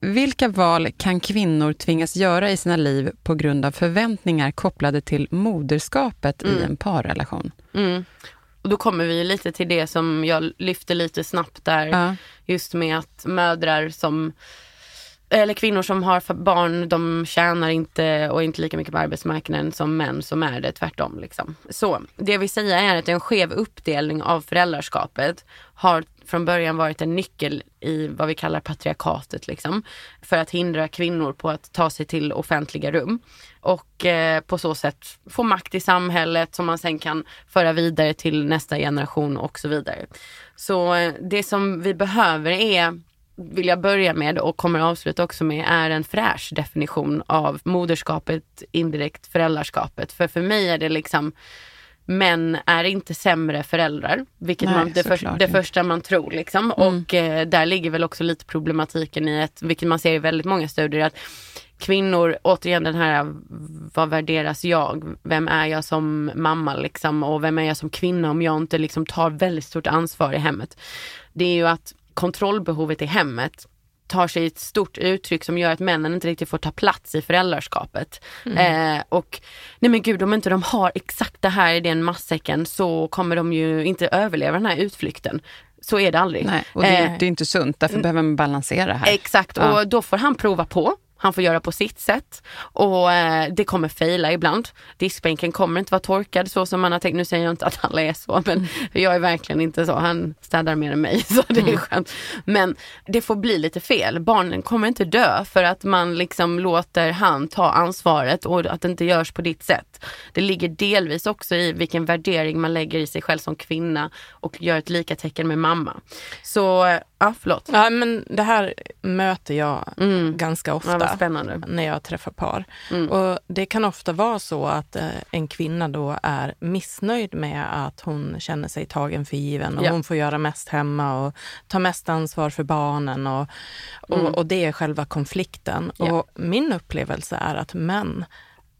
Vilka val kan kvinnor tvingas göra i sina liv på grund av förväntningar kopplade till moderskapet i en parrelation? Mm. Och då kommer vi lite till det som jag lyfte lite snabbt där. Ja. Just med att mödrar som eller kvinnor som har barn, de tjänar inte och inte lika mycket på arbetsmarknaden som män som är det, tvärtom. Liksom. Så det vill säga är att en skev uppdelning av föräldraskapet har från början varit en nyckel i vad vi kallar patriarkatet. Liksom, för att hindra kvinnor på att ta sig till offentliga rum. Och eh, på så sätt få makt i samhället som man sen kan föra vidare till nästa generation och så vidare. Så eh, det som vi behöver är vill jag börja med och kommer avsluta också med är en fräsch definition av moderskapet, indirekt föräldraskapet. För för mig är det liksom Män är inte sämre föräldrar, vilket Nej, man, det, för, det första man tror. Liksom. Och eh, där ligger väl också lite problematiken i att, vilket man ser i väldigt många studier, att kvinnor, återigen den här, vad värderas jag? Vem är jag som mamma liksom? Och vem är jag som kvinna om jag inte liksom tar väldigt stort ansvar i hemmet? Det är ju att kontrollbehovet i hemmet tar sig ett stort uttryck som gör att männen inte riktigt får ta plats i föräldraskapet. Eh, och nej men gud, om inte de har exakt det här i den matsäcken så kommer de ju inte överleva den här utflykten. Så är det aldrig. Nej, och det, Eh, det är inte sunt, därför behöver man balansera här. Exakt, Ja. och då får han prova på. Han får göra på sitt sätt och eh, det kommer fejla ibland. Diskbänken kommer inte vara torkad så som man har tänkt. Nu säger jag inte att alla är så men jag är verkligen inte så. Han städar mer än mig så det är skönt. Men det får bli lite fel. Barnen kommer inte dö för att man liksom låter han ta ansvaret och att det inte görs på ditt sätt. Det ligger delvis också i vilken värdering man lägger i sig själv som kvinna och gör ett lika tecken med mamma. Så, ja förlåt. Ja, men det här möter jag ganska ofta Ja, vad spännande. när jag träffar par. Mm. Och Det kan ofta vara så att eh, en kvinna då är missnöjd med att hon känner sig tagen för given och Ja. hon får göra mest hemma och ta mest ansvar för barnen och, och, och det är själva konflikten. Mm. Ja. Och min upplevelse är att män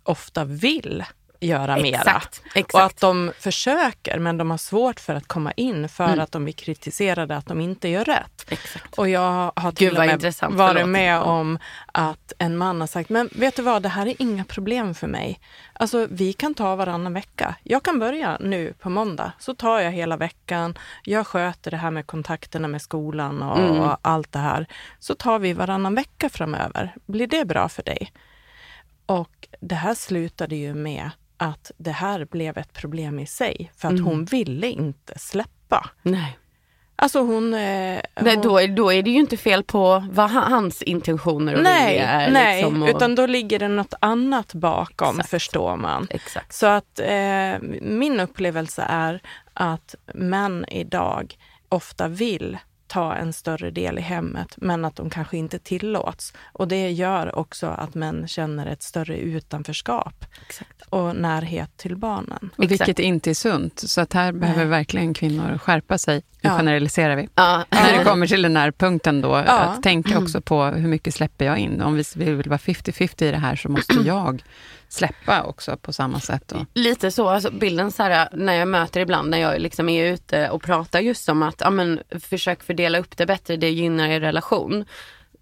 ofta vill göra mera. Exakt, exakt. Och att de försöker men de har svårt för att komma in för Mm. att de blir kritiserade att de inte gör rätt. Exakt. Och jag har till Gud, och med varit Förlåt. med om att en man har sagt, men vet du vad, det här är inga problem för mig. Alltså vi kan ta varannan vecka. Jag kan börja nu på måndag, så tar jag hela veckan. Jag sköter det här med kontakterna med skolan och, Mm. och allt det här. Så tar vi varannan vecka framöver. Blir det bra för dig? Och det här slutade ju med att det här blev ett problem i sig, för att Mm. hon ville inte släppa. Nej. Alltså hon... Eh, Nej, hon då, då är det ju inte fel på vad han- hans intentioner och nej, är. nej liksom, och, utan då ligger det något annat bakom, Exakt. förstår man. Exakt. Så att eh, min upplevelse är att män idag ofta vill ta en större del i hemmet, men att de kanske inte tillåts. Och det gör också att män känner ett större utanförskap Exakt. och närhet till barnen. Och vilket Exakt. inte är sunt. Så att här behöver verkligen kvinnor skärpa sig. Nu Ja. generaliserar vi. Ja, När det kommer till den här punkten då, Ja. att tänka också på hur mycket släpper jag in. Om vi vill vara 50-50 i det här så måste jag släppa också på samma sätt. Då. Lite så, alltså bilden så här, när jag möter ibland när jag liksom är ute och pratar just om att ja, men, försök fördela upp det bättre, det gynnar er relation.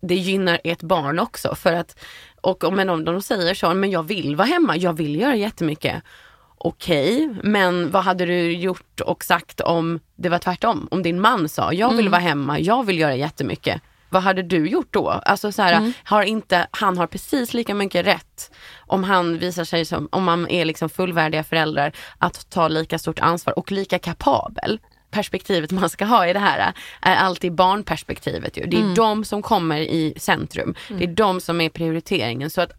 Det gynnar ert barn också för att, och om de säger så, men jag vill vara hemma, jag vill göra jättemycket. okej, men vad hade du gjort och sagt om det var tvärtom? Om din man sa, jag vill Mm. vara hemma, jag vill göra jättemycket. Vad hade du gjort då? Alltså så här, Mm. har inte, han har precis lika mycket rätt om han visar sig som, om man är liksom fullvärdiga föräldrar, att ta lika stort ansvar och lika kapabel. Perspektivet man ska ha i det här är alltid barnperspektivet. Ju. Det är Mm. de som kommer i centrum. Det är de som är prioriteringen. Så att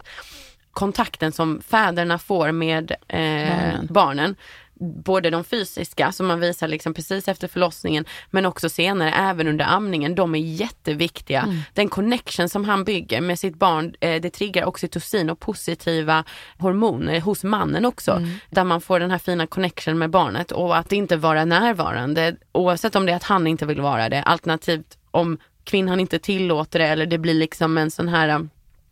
kontakten som fäderna får med eh, Barnen. Både de fysiska som man visar liksom precis efter förlossningen men också senare även under amningen. De är jätteviktiga. Mm. Den connection som han bygger med sitt barn eh, det triggar oxytocin och positiva hormoner hos mannen också. Mm. Där man får den här fina connection med barnet och att inte vara närvarande oavsett om det är att han inte vill vara det alternativt om kvinnan inte tillåter det eller det blir liksom en sån här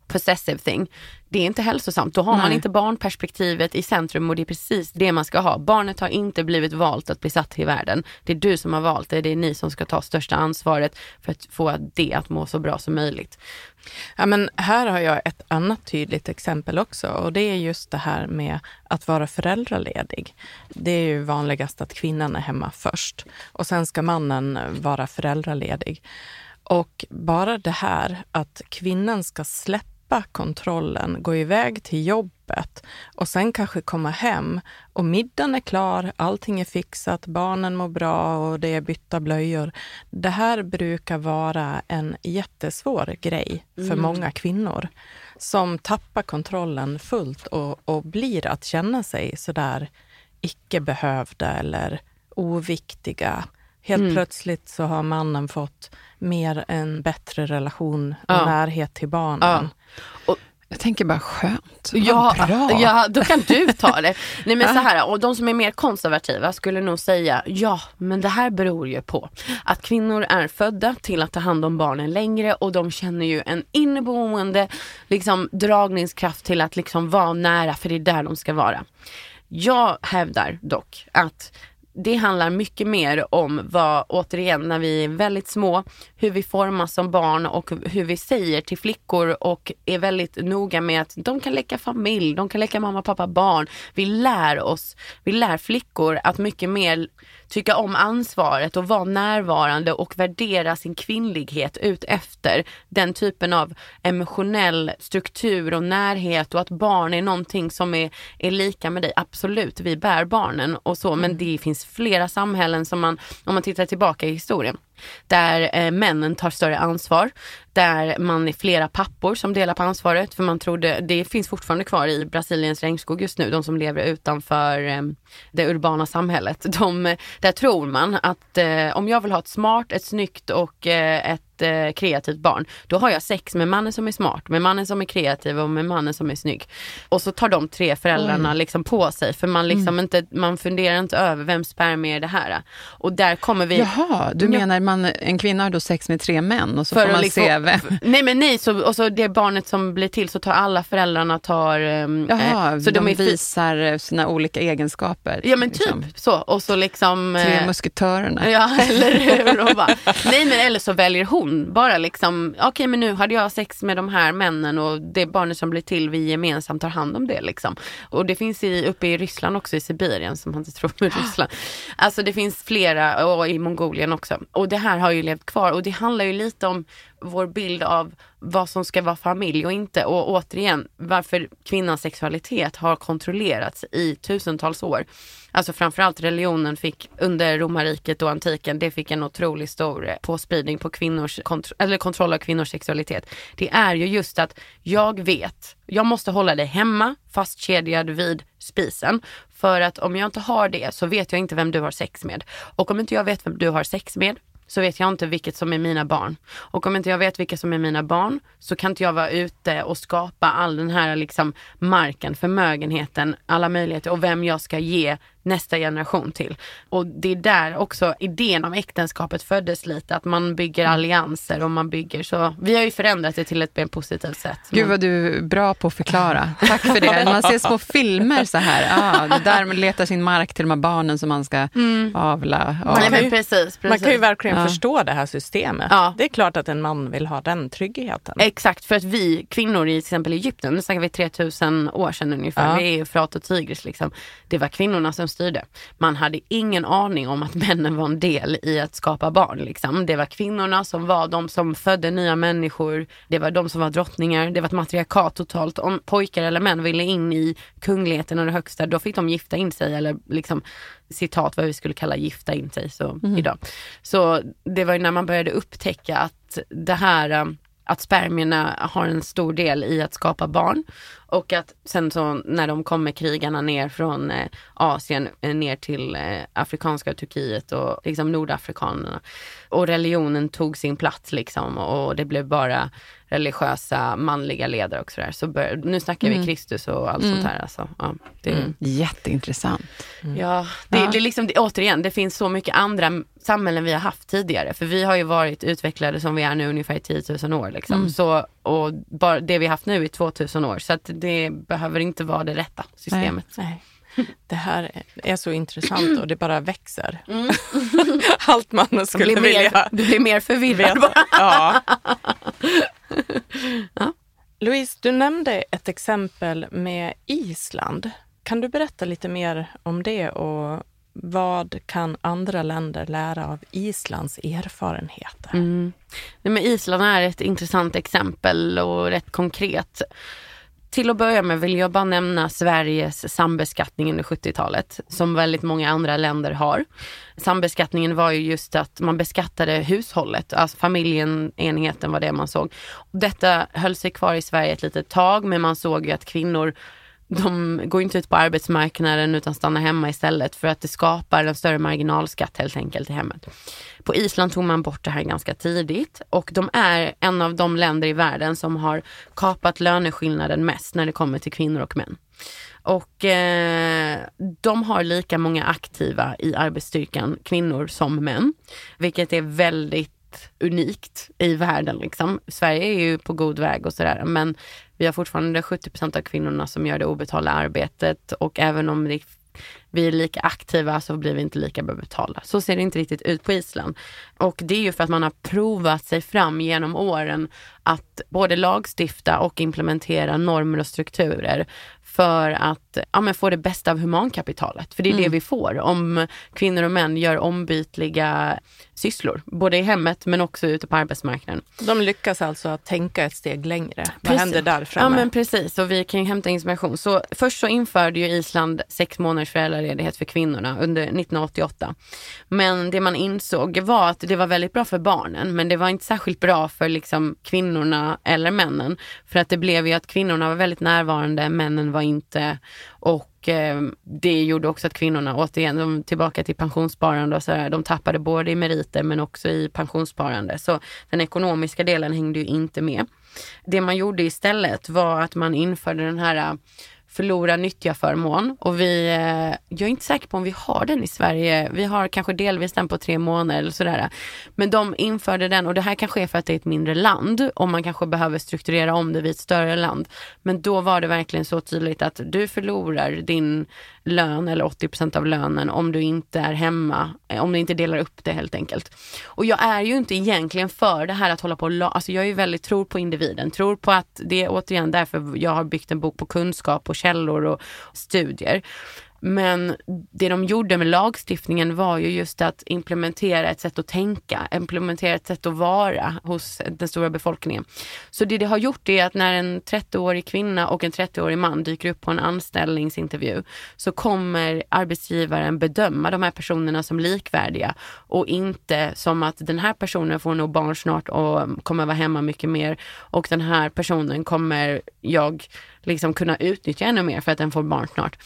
possessive thing. Det är inte hälsosamt. Då har man Nej. inte barnperspektivet i centrum och det är precis det man ska ha. Barnet har inte blivit valt att bli satt till världen. Det är du som har valt det. Det är ni som ska ta största ansvaret för att få det att må så bra som möjligt. Ja, men här har jag ett annat tydligt exempel också och det är just det här med att vara föräldraledig. Det är ju vanligast att kvinnan är hemma först och sen ska mannen vara föräldraledig. Och bara det här att kvinnan ska släppa kontrollen, gå iväg till jobbet och sen kanske komma hem och middagen är klar, allting är fixat, barnen mår bra och det är bytta blöjor. Det här brukar vara en jättesvår grej för många kvinnor som tappar kontrollen fullt och, och blir att känna sig sådär icke behövda eller oviktiga. Helt plötsligt så har mannen fått mer en bättre relation och Ja. närhet till barnen. Jag tänker bara skönt. Ja, Vad bra. ja, då kan du ta det. Nej men så här, och de som är mer konservativa skulle nog säga, ja men det här beror ju på att kvinnor är födda till att ta hand om barnen längre och de känner ju en inneboende liksom, dragningskraft till att liksom vara nära för det är där de ska vara. Jag hävdar dock att det handlar mycket mer om vad, återigen, när vi är väldigt små, hur vi formas som barn och hur vi säger till flickor och är väldigt noga med att de kan leka familj, de kan leka mamma, pappa, barn. Vi lär oss, vi lär flickor att mycket mer tycka om ansvaret och vara närvarande och värdera sin kvinnlighet ut efter den typen av emotionell struktur och närhet och att barn är någonting som är, är lika med dig. Absolut, vi bär barnen och så men det finns flera samhällen som man, om man tittar tillbaka i historien, där eh, männen tar större ansvar, där man är flera pappor som delar på ansvaret för man trodde, det finns fortfarande kvar i Brasiliens regnskog just nu, de som lever utanför eh, det urbana samhället. De, där tror man att eh, om jag vill ha ett smart, ett snyggt och eh, ett eh, kreativt barn, då har jag sex med mannen som är smart, med mannen som är kreativ och med mannen som är snygg. Och så tar de tre föräldrarna liksom på sig för man liksom inte, man funderar inte över vem spermier är det här. Och där kommer vi Jaha, du menar man, en kvinna har då sex med tre män och så För får man liksom- se vem... Nej men nej, så, och så det barnet som blir till så tar alla föräldrarna tar... ehm, Jaha, eh, så de, fi- visar sina olika egenskaper. Ja men typ liksom. så. Och så liksom... Tre eh, musketörerna. Ja, eller hur? Och bara, nej men eller så väljer hon bara liksom, okej men nu hade jag sex med de här männen och det barnet som blir till, vi gemensamt tar hand om det liksom. Och det finns i, uppe i Ryssland också, i Sibirien som man inte tror med Ryssland. Alltså det finns flera, och i Mongolien också. Och det här har ju levt kvar och det handlar ju lite om vår bild av vad som ska vara familj och inte. Och återigen, varför kvinnans sexualitet har kontrollerats i tusentals år. Alltså framförallt religionen fick under romarriket och antiken, det fick en otroligt stor eh, påspridning på kvinnors kontro- eller kontroll av kvinnors sexualitet. Det är ju just att jag vet, jag måste hålla dig hemma fastkedjad vid spisen. För att om jag inte har det så vet jag inte vem du har sex med. Och om inte jag vet vem du har sex med så vet jag inte vilket som är mina barn. Och om inte jag vet vilka som är mina barn så kan inte jag vara ute och skapa all den här liksom marken, förmögenheten, alla möjligheter och vem jag ska ge nästa generation till. Och det är där också idén om äktenskapet föddes lite, att man bygger Mm. allianser och man bygger så. Vi har ju förändrat det till ett mer positivt sätt. Gud vad du är bra på att förklara. Tack för det. Man ser små filmer så här. Ah, det där man letar sin mark till de här barnen som man ska avla. Ja. Nej, kan men ju- precis, precis. Man kan ju verkligen Ja. förstå det här systemet. Ja. Det är klart att en man vill ha den tryggheten. Exakt, för att vi kvinnor i till exempel Egypten, nu snackar vi 3000 år sedan ungefär, Ja. vi är ju Frat och Tigris liksom. Det var kvinnorna som styrde. Man hade ingen aning om att männen var en del i att skapa barn. Liksom. Det var kvinnorna som var de som födde nya människor, det var de som var drottningar, det var ett matriarkat totalt. Om pojkar eller män ville in i kungligheten och det högsta, då fick de gifta in sig eller liksom citat vad vi skulle kalla gifta in sig så, idag. Så det var ju när man började upptäcka att det här um, att spermierna har en stor del i att skapa barn. Och att sen så när de kommer krigarna ner från eh, Asien eh, ner till eh, afrikanska Turkiet och liksom nordafrikanerna. Och religionen tog sin plats liksom och det blev bara religiösa manliga ledare och sådär. Så bör, nu snackar vi Kristus och allt sånt här alltså. Ja, det, Jätteintressant. Ja, det, Ja. det är liksom, det, återigen, det finns så mycket andra samhällen vi har haft tidigare. För vi har ju varit utvecklade som vi är nu ungefär i 10 000 år. Liksom. Så, och bara det vi har haft nu i 2000 år. Så att det behöver inte vara det rätta systemet. Nej. Det här är så intressant och det bara växer. Allt man skulle blir, vilja mer, du blir mer förvirrad. Ja. Louise, du nämnde ett exempel med Island. Kan du berätta lite mer om det och vad kan andra länder lära av Islands erfarenheter? Mm. Nej, men Island är ett intressant exempel och rätt konkret. Till att börja med vill jag bara nämna Sveriges sambeskattning under 70-talet som väldigt många andra länder har. Sambeskattningen var ju just att man beskattade hushållet, alltså familjen, enheten var det man såg. Detta höll sig kvar i Sverige ett litet tag men man såg ju att kvinnor de går inte ut på arbetsmarknaden utan stannar hemma istället för att det skapar en större marginalskatt helt enkelt i hemmet. På Island tog man bort det här ganska tidigt och de är en av de länder i världen som har kapat löneskillnaden mest när det kommer till kvinnor och män. Och eh, de har lika många aktiva i arbetsstyrkan, kvinnor som män. Vilket är väldigt unikt i världen. Liksom. Sverige är ju på god väg och sådär men vi har fortfarande 70% av kvinnorna som gör det obetalda arbetet och även om det, vi är lika aktiva så blir vi inte lika bra betalda. Så ser det inte riktigt ut på Island. Och det är ju för att man har provat sig fram genom åren att både lagstifta och implementera normer och strukturer för att ja, men få det bästa av humankapitalet. För det är det vi får om kvinnor och män gör ombytliga sysslor, både i hemmet men också ute på arbetsmarknaden. De lyckas alltså att tänka ett steg längre. Vad Precis. händer där Ja framme? men precis, och vi kan ju hämta inspiration. Så först så införde ju Island sex månaders föräldraledighet för kvinnorna under 1988. Men det man insåg var att det var väldigt bra för barnen men det var inte särskilt bra för liksom kvinnorna eller männen. För att det blev ju att kvinnorna var väldigt närvarande, männen var inte. Och eh, det gjorde också att kvinnorna, återigen, de, tillbaka till pensionssparande och sådär, de tappade både i meriter men också i pensionssparande. Så den ekonomiska delen hängde ju inte med. Det man gjorde istället var att man införde den här förlora nyttja förmån och vi, eh, jag är inte säker på om vi har den i Sverige. Vi har kanske delvis den på tre månader eller sådär. Men de införde den och det här kanske är för att det är ett mindre land och man kanske behöver strukturera om det vid ett större land. Men då var det verkligen så tydligt att du förlorar din lön eller 80% av lönen om du inte är hemma, eh, om du inte delar upp det helt enkelt. Och jag är ju inte egentligen för det här att hålla på och la- alltså jag är ju väldigt tror på individen, tror på att det är återigen därför jag har byggt en bok på kunskap och källor och studier. Men det de gjorde med lagstiftningen var ju just att implementera ett sätt att tänka, implementera ett sätt att vara hos den stora befolkningen. Så det det har gjort är att när en 30-årig kvinna och en 30-årig man dyker upp på en anställningsintervju så kommer arbetsgivaren bedöma de här personerna som likvärdiga och inte som att den här personen får nog barn snart och kommer vara hemma mycket mer och den här personen kommer jag liksom kunna utnyttja ännu mer för att den får barn snart.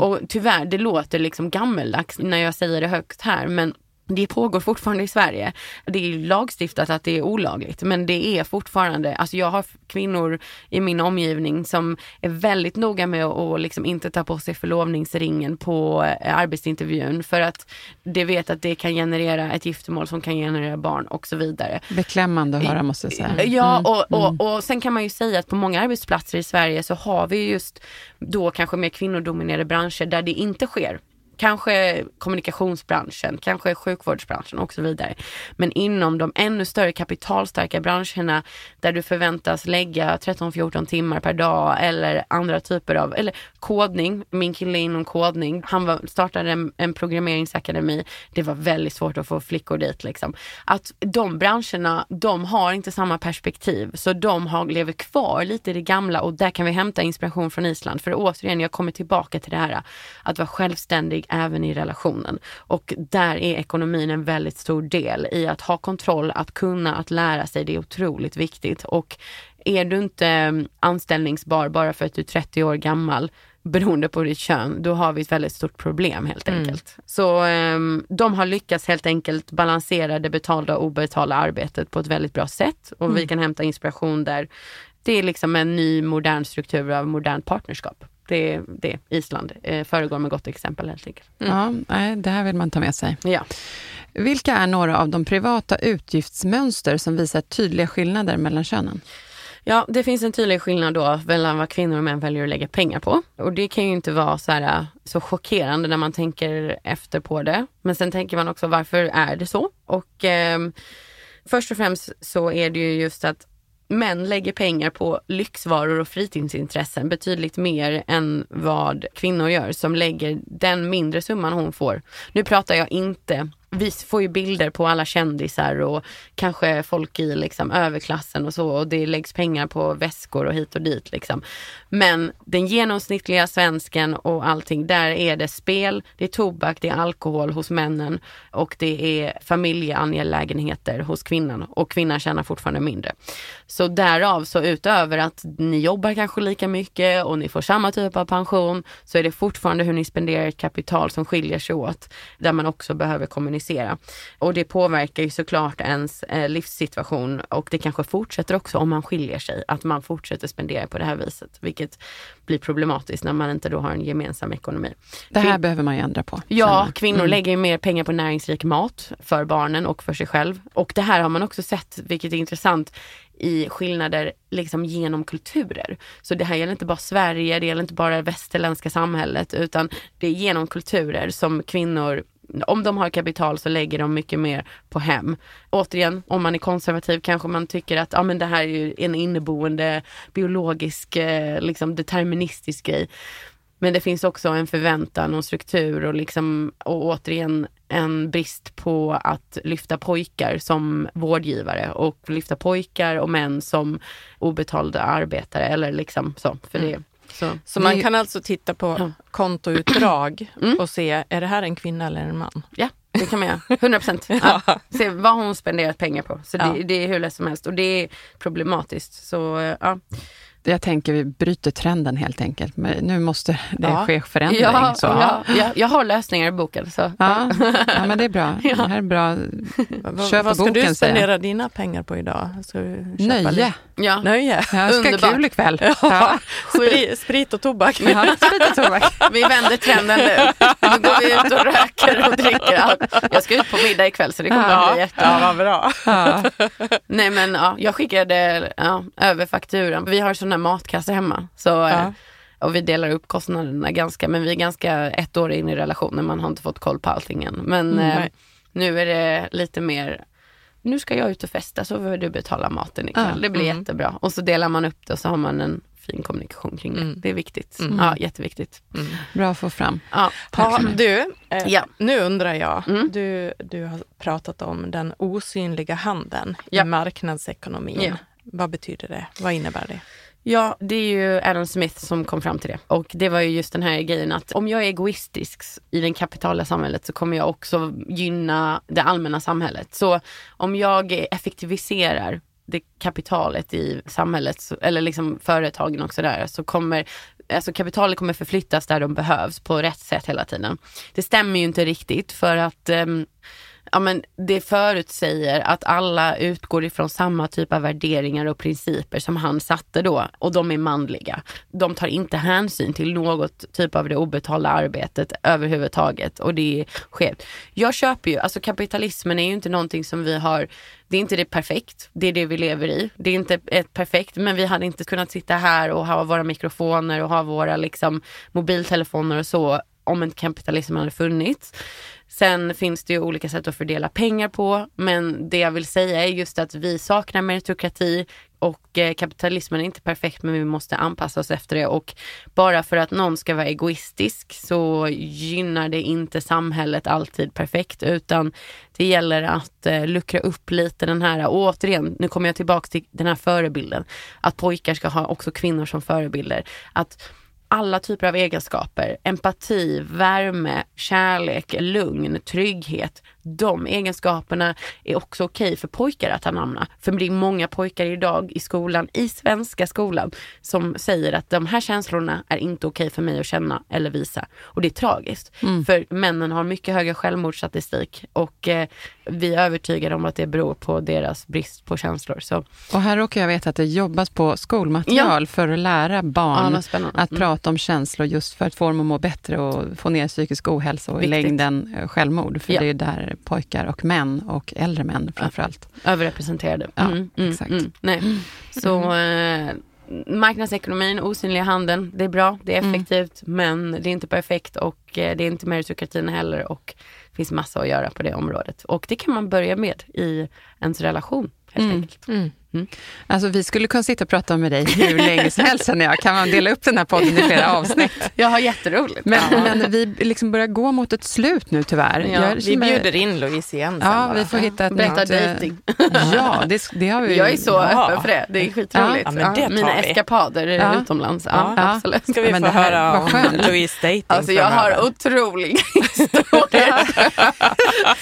Och tyvärr, det låter liksom gammeldags när jag säger det högt här, men det pågår fortfarande i Sverige. Det är lagstiftat att det är olagligt men det är fortfarande, alltså jag har kvinnor i min omgivning som är väldigt noga med att liksom inte ta på sig förlovningsringen på eh, arbetsintervjun för att det vet att det kan generera ett giftermål som kan generera barn och så vidare. Beklämmande att höra måste jag säga. Ja Mm. och, och, och sen kan man ju säga att på många arbetsplatser i Sverige så har vi just då kanske mer kvinnodominerade branscher där det inte sker. Kanske kommunikationsbranschen, kanske sjukvårdsbranschen och så vidare. Men inom de ännu större kapitalstarka branscherna där du förväntas lägga 13-14 timmar per dag eller andra typer av, eller kodning. Min kille inom kodning. Han var, startade en, en programmeringsakademi. Det var väldigt svårt att få flickor dit liksom. Att de branscherna, de har inte samma perspektiv. Så de har, lever kvar lite i det gamla och där kan vi hämta inspiration från Island. För återigen, jag kommer tillbaka till det här att vara självständig även i relationen. Och där är ekonomin en väldigt stor del i att ha kontroll, att kunna, att lära sig. Det är otroligt viktigt. Och är du inte mm, anställningsbar bara för att du är 30 år gammal beroende på ditt kön, då har vi ett väldigt stort problem helt enkelt. Så ehm, de har lyckats helt enkelt balansera det betalda och obetalda arbetet på ett väldigt bra sätt och vi kan hämta inspiration där. Det är liksom en ny modern struktur av modernt partnerskap. Det är det Island eh, föregår med gott exempel helt enkelt. Ja, nej, det här vill man ta med sig. Ja. Vilka är några av de privata utgiftsmönster som visar tydliga skillnader mellan könen? Ja, det finns en tydlig skillnad då mellan vad kvinnor och män väljer att lägga pengar på. Och det kan ju inte vara så, här, så chockerande när man tänker efter på det. Men sen tänker man också varför är det så? Och ehm, först och främst så är det ju just att män lägger pengar på lyxvaror och fritidsintressen betydligt mer än vad kvinnor gör som lägger den mindre summan hon får. Nu pratar jag inte vi får ju bilder på alla kändisar och kanske folk i liksom överklassen och så och det läggs pengar på väskor och hit och dit liksom. Men den genomsnittliga svensken och allting, där är det spel, det är tobak, det är alkohol hos männen och det är familjeangelägenheter hos kvinnan och kvinnan tjänar fortfarande mindre. Så därav så utöver att ni jobbar kanske lika mycket och ni får samma typ av pension så är det fortfarande hur ni spenderar ert kapital som skiljer sig åt där man också behöver kommunicera. Och det påverkar ju såklart ens eh, livssituation och det kanske fortsätter också om man skiljer sig, att man fortsätter spendera på det här viset, vilket blir problematiskt när man inte då har en gemensam ekonomi. Det här Kvin- behöver man ju ändra på. Ja, kvinnor Mm. lägger ju mer pengar på näringsrik mat för barnen och för sig själv. Och det här har man också sett, vilket är intressant, i skillnader liksom genom kulturer. Så det här gäller inte bara Sverige, det gäller inte bara det västerländska samhället, utan det är genom kulturer som kvinnor om de har kapital så lägger de mycket mer på hem. Återigen, om man är konservativ kanske man tycker att ah, men det här är ju en inneboende biologisk, eh, liksom deterministisk grej. Men det finns också en förväntan och struktur och, liksom, och återigen en brist på att lyfta pojkar som vårdgivare och lyfta pojkar och män som obetalda arbetare eller liksom så. För det, mm så. Så man kan alltså titta på Ja. kontoutdrag Mm. och se, är det här en kvinna eller en man? Ja, det kan man göra. 100 procent. Ja. Se vad hon spenderat pengar på. Så Ja. det, det är hur lätt som helst och det är problematiskt. Så ja. Jag tänker vi bryter trenden helt enkelt. Men nu måste det Ja. ske förändring. Ja, så. ja, ja, jag har lösningar i boken. Så. Ja, ja, men det är bra. Det här är bra. Vad, Köp vad ska boken, du säger spendera dina pengar på idag? Ska du köpa Nöje. lite- Ja. Nöje. Jag ska Underbart. kul ikväll. Ja. Ja. Sprit, sprit och tobak. Ja, sprit och tobak. Vi vänder trenden nu. Nu går vi ut och röker och dricker allt. Jag ska ut på middag ikväll så det kommer att bli jätte... ja, vad bra. Ja. Nej men ja, jag skickade ja, över fakturan. Vi har sån här matkasse hemma. Så, eh, Ja. Och vi delar upp kostnaderna ganska, men vi är ganska ett år in i relationen. Man har inte fått koll på allting än. Men Mm, eh, nu är det lite mer, nu ska jag ut och festa så får du betala maten ikväll. Ja, det blir mm. jättebra. Och så delar man upp det och så har man en fin kommunikation kring det. Mm. Det är viktigt. Mm. Ja, jätteviktigt. Bra att få fram. Ja. Ha, du, eh, Ja. nu undrar jag. Mm. Du, du har pratat om den osynliga handeln Ja. i marknadsekonomin. Ja. Vad betyder det? Vad innebär det? Ja, det är ju Adam Smith som kom fram till det. Och det var ju just den här grejen att om jag är egoistisk i det kapitala samhället så kommer jag också gynna det allmänna samhället. Så om jag effektiviserar det kapitalet i samhället, eller liksom företagen och sådär, så kommer Alltså kapitalet kommer förflyttas där de behövs på rätt sätt hela tiden. Det stämmer ju inte riktigt för att um, ja, men det förutsäger att alla utgår ifrån samma typ av värderingar och principer som han satte då och de är manliga. De tar inte hänsyn till något typ av det obetalda arbetet överhuvudtaget och det är skevt. Jag köper ju, alltså kapitalismen är ju inte någonting som vi har det är inte det perfekt, det är det vi lever i. Det är inte ett perfekt, men vi hade inte kunnat sitta här och ha våra mikrofoner och ha våra liksom, mobiltelefoner och så om inte kapitalismen hade funnits. Sen finns det ju olika sätt att fördela pengar på, men det jag vill säga är just att vi saknar meritokrati och eh, kapitalismen är inte perfekt men vi måste anpassa oss efter det och bara för att någon ska vara egoistisk så gynnar det inte samhället alltid perfekt utan det gäller att eh, luckra upp lite den här, och återigen, nu kommer jag tillbaka till den här förebilden, att pojkar ska ha också kvinnor som förebilder. Att alla typer av egenskaper. Empati, värme, kärlek, lugn, trygghet. De egenskaperna är också okej okay för pojkar att anamma. För det är många pojkar idag i skolan, i svenska skolan, som säger att de här känslorna är inte okej okay för mig att känna eller visa. Och det är tragiskt. Mm. För männen har mycket högre självmordsstatistik och eh, vi är övertygade om att det beror på deras brist på känslor. Så. Och här råkar jag veta att det jobbas på skolmaterial ja. för att lära barn ja, att mm. prata om känslor just för att få dem att må bättre och få ner psykisk ohälsa och Viktigt. i längden eh, självmord. För ja. det är där pojkar och män och äldre män framförallt. Överrepresenterade. Ja, mm, mm exakt. Mm, nej. Så eh, marknadsekonomin, osynliga handeln, det är bra, det är mm. effektivt, men det är inte perfekt och eh, det är inte meritokratin heller och det finns massa att göra på det området. Och det kan man börja med i ens relation helt mm. enkelt. Mm. Alltså vi skulle kunna sitta och prata med dig hur länge som helst känner jag. Kan man dela upp den här podden i flera avsnitt? Jag har jätteroligt. Men, ja. men vi liksom börjar gå mot ett slut nu tyvärr. Ja, vi bjuder in Louise igen sen Ja, bara. vi får hitta ett Berätta dejting. Ja, det, det, har vi. Jag är så ja. öppen för det. Det är skitroligt. Ja, det Mina eskapader ja. utomlands. Ja, absolut. Ska vi få höra om Louise dejting Alltså jag har otroliga historier.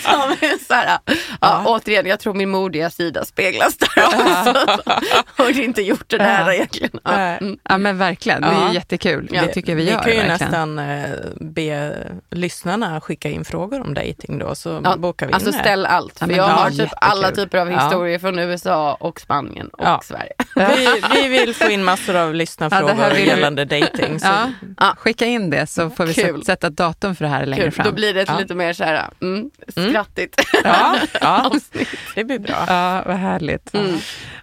Som är så här, ja, återigen, jag tror min modiga sida speglas där också. och inte gjort det där egentligen. Ja. Mm. ja men verkligen, det är jättekul. Ja. Det tycker vi gör. Vi kan ju verkligen. nästan eh, be lyssnarna skicka in frågor om dating då, så ja. bokar vi in Alltså ställ allt, för jag har typ alla typer av historier från USA och Spanien och Sverige. Vi, vi, vill få in massor av lyssnarfrågor gällande dating. Så. Skicka in det så får vi Kul. sätta ett datum för det här längre Kul. fram. Då blir det lite mer så här, mm, mm. skrattigt. Ja, ja. det blir bra. Ja, vad härligt. Mm.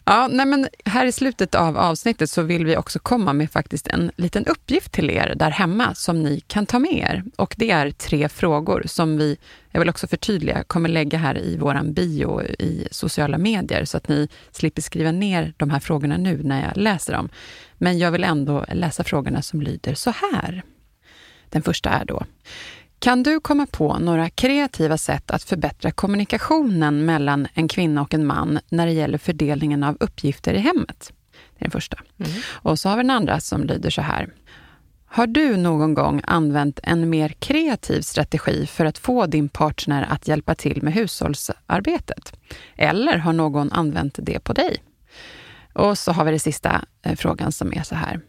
Ja, nej men här i slutet av avsnittet så vill vi också komma med faktiskt en liten uppgift till er där hemma som ni kan ta med er. Och det är tre frågor som vi, jag vill också förtydliga, kommer lägga här i våran bio i sociala medier så att ni slipper skriva ner de här frågorna nu när jag läser dem. Men jag vill ändå läsa frågorna som lyder så här. Den första är då, kan du komma på några kreativa sätt att förbättra kommunikationen mellan en kvinna och en man när det gäller fördelningen av uppgifter i hemmet? Det är den första. Mm. Och så har vi den andra som lyder så här. Har du någon gång använt en mer kreativ strategi för att få din partner att hjälpa till med hushållsarbetet? Eller har någon använt det på dig? Och så har vi den sista eh, frågan som är så här.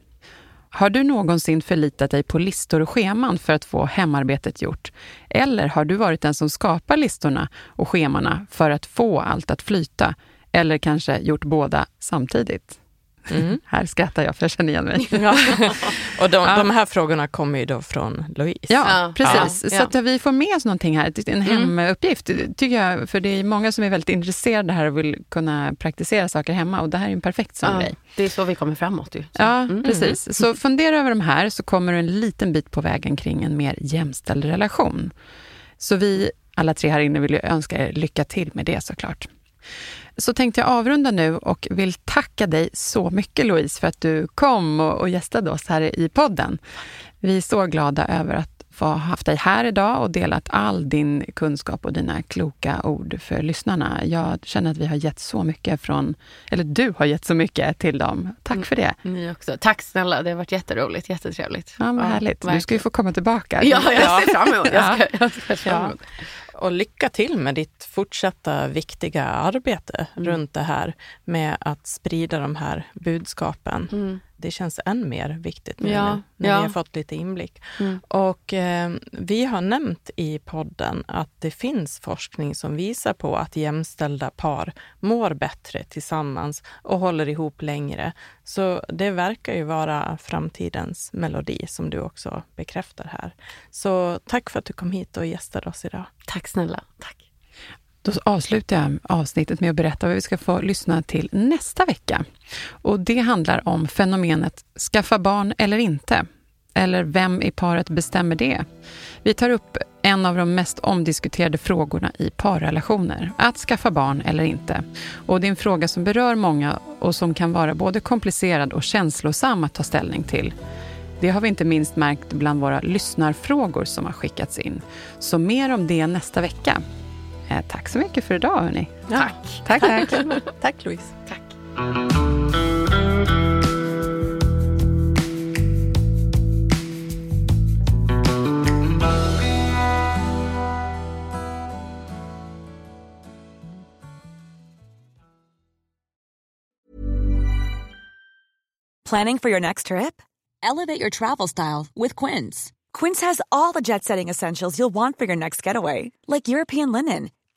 Har du någonsin förlitat dig på listor och scheman för att få hemarbetet gjort? Eller har du varit den som skapar listorna och schemana för att få allt att flyta? Eller kanske gjort båda samtidigt? Mm. Här skrattar jag för jag känner igen mig. Ja. och de, ja. de, här frågorna kommer ju då från Louise. Ja, precis. Ja. Så att vi får med oss någonting här, en mm. hemuppgift, tycker jag. För det är många som är väldigt intresserade här och vill kunna praktisera saker hemma och det här är en perfekt sån ja. grej. Det är så vi kommer framåt ju. Så. Ja, mm. precis. Så fundera över de här så kommer du en liten bit på vägen kring en mer jämställd relation. Så vi alla tre här inne vill ju önska er lycka till med det såklart så tänkte jag avrunda nu och vill tacka dig så mycket Louise för att du kom och, och gästade oss här i podden. Vi är så glada över att få ha haft dig här idag och delat all din kunskap och dina kloka ord för lyssnarna. Jag känner att vi har gett så mycket från, eller du har gett så mycket till dem. Tack för det. Mm, ni också. Tack snälla, det har varit jätteroligt, jättetrevligt. Ja, vad härligt. Verkligen. Du ska ju få komma tillbaka. Ja, jag ser fram emot. Jag ska, jag ska fram emot. Ja och lycka till med ditt fortsatta viktiga arbete mm. runt det här med att sprida de här budskapen. Mm. Det känns än mer viktigt nu Ja, när, ja. vi har fått lite inblick. Mm. Och eh, vi har nämnt i podden att det finns forskning som visar på att jämställda par mår bättre tillsammans och håller ihop längre. Så det verkar ju vara framtidens melodi som du också bekräftar här. Så tack för att du kom hit och gästade oss idag. Tack snälla. Tack. Då avslutar jag avsnittet med att berätta vad vi ska få lyssna till nästa vecka. Och det handlar om fenomenet skaffa barn eller inte. Eller vem i paret bestämmer det? Vi tar upp en av de mest omdiskuterade frågorna i parrelationer. Att skaffa barn eller inte. Och det är en fråga som berör många och som kan vara både komplicerad och känslosam att ta ställning till. Det har vi inte minst märkt bland våra lyssnarfrågor som har skickats in. Så mer om det nästa vecka. Eh, tack så mycket för idag, hörni. Tack. Tack, tack. Tack Louise. Tack. Planning for your next trip? Elevate your travel style with Quince. Quince has all the jet setting essentials you'll want for your next getaway, like European linen,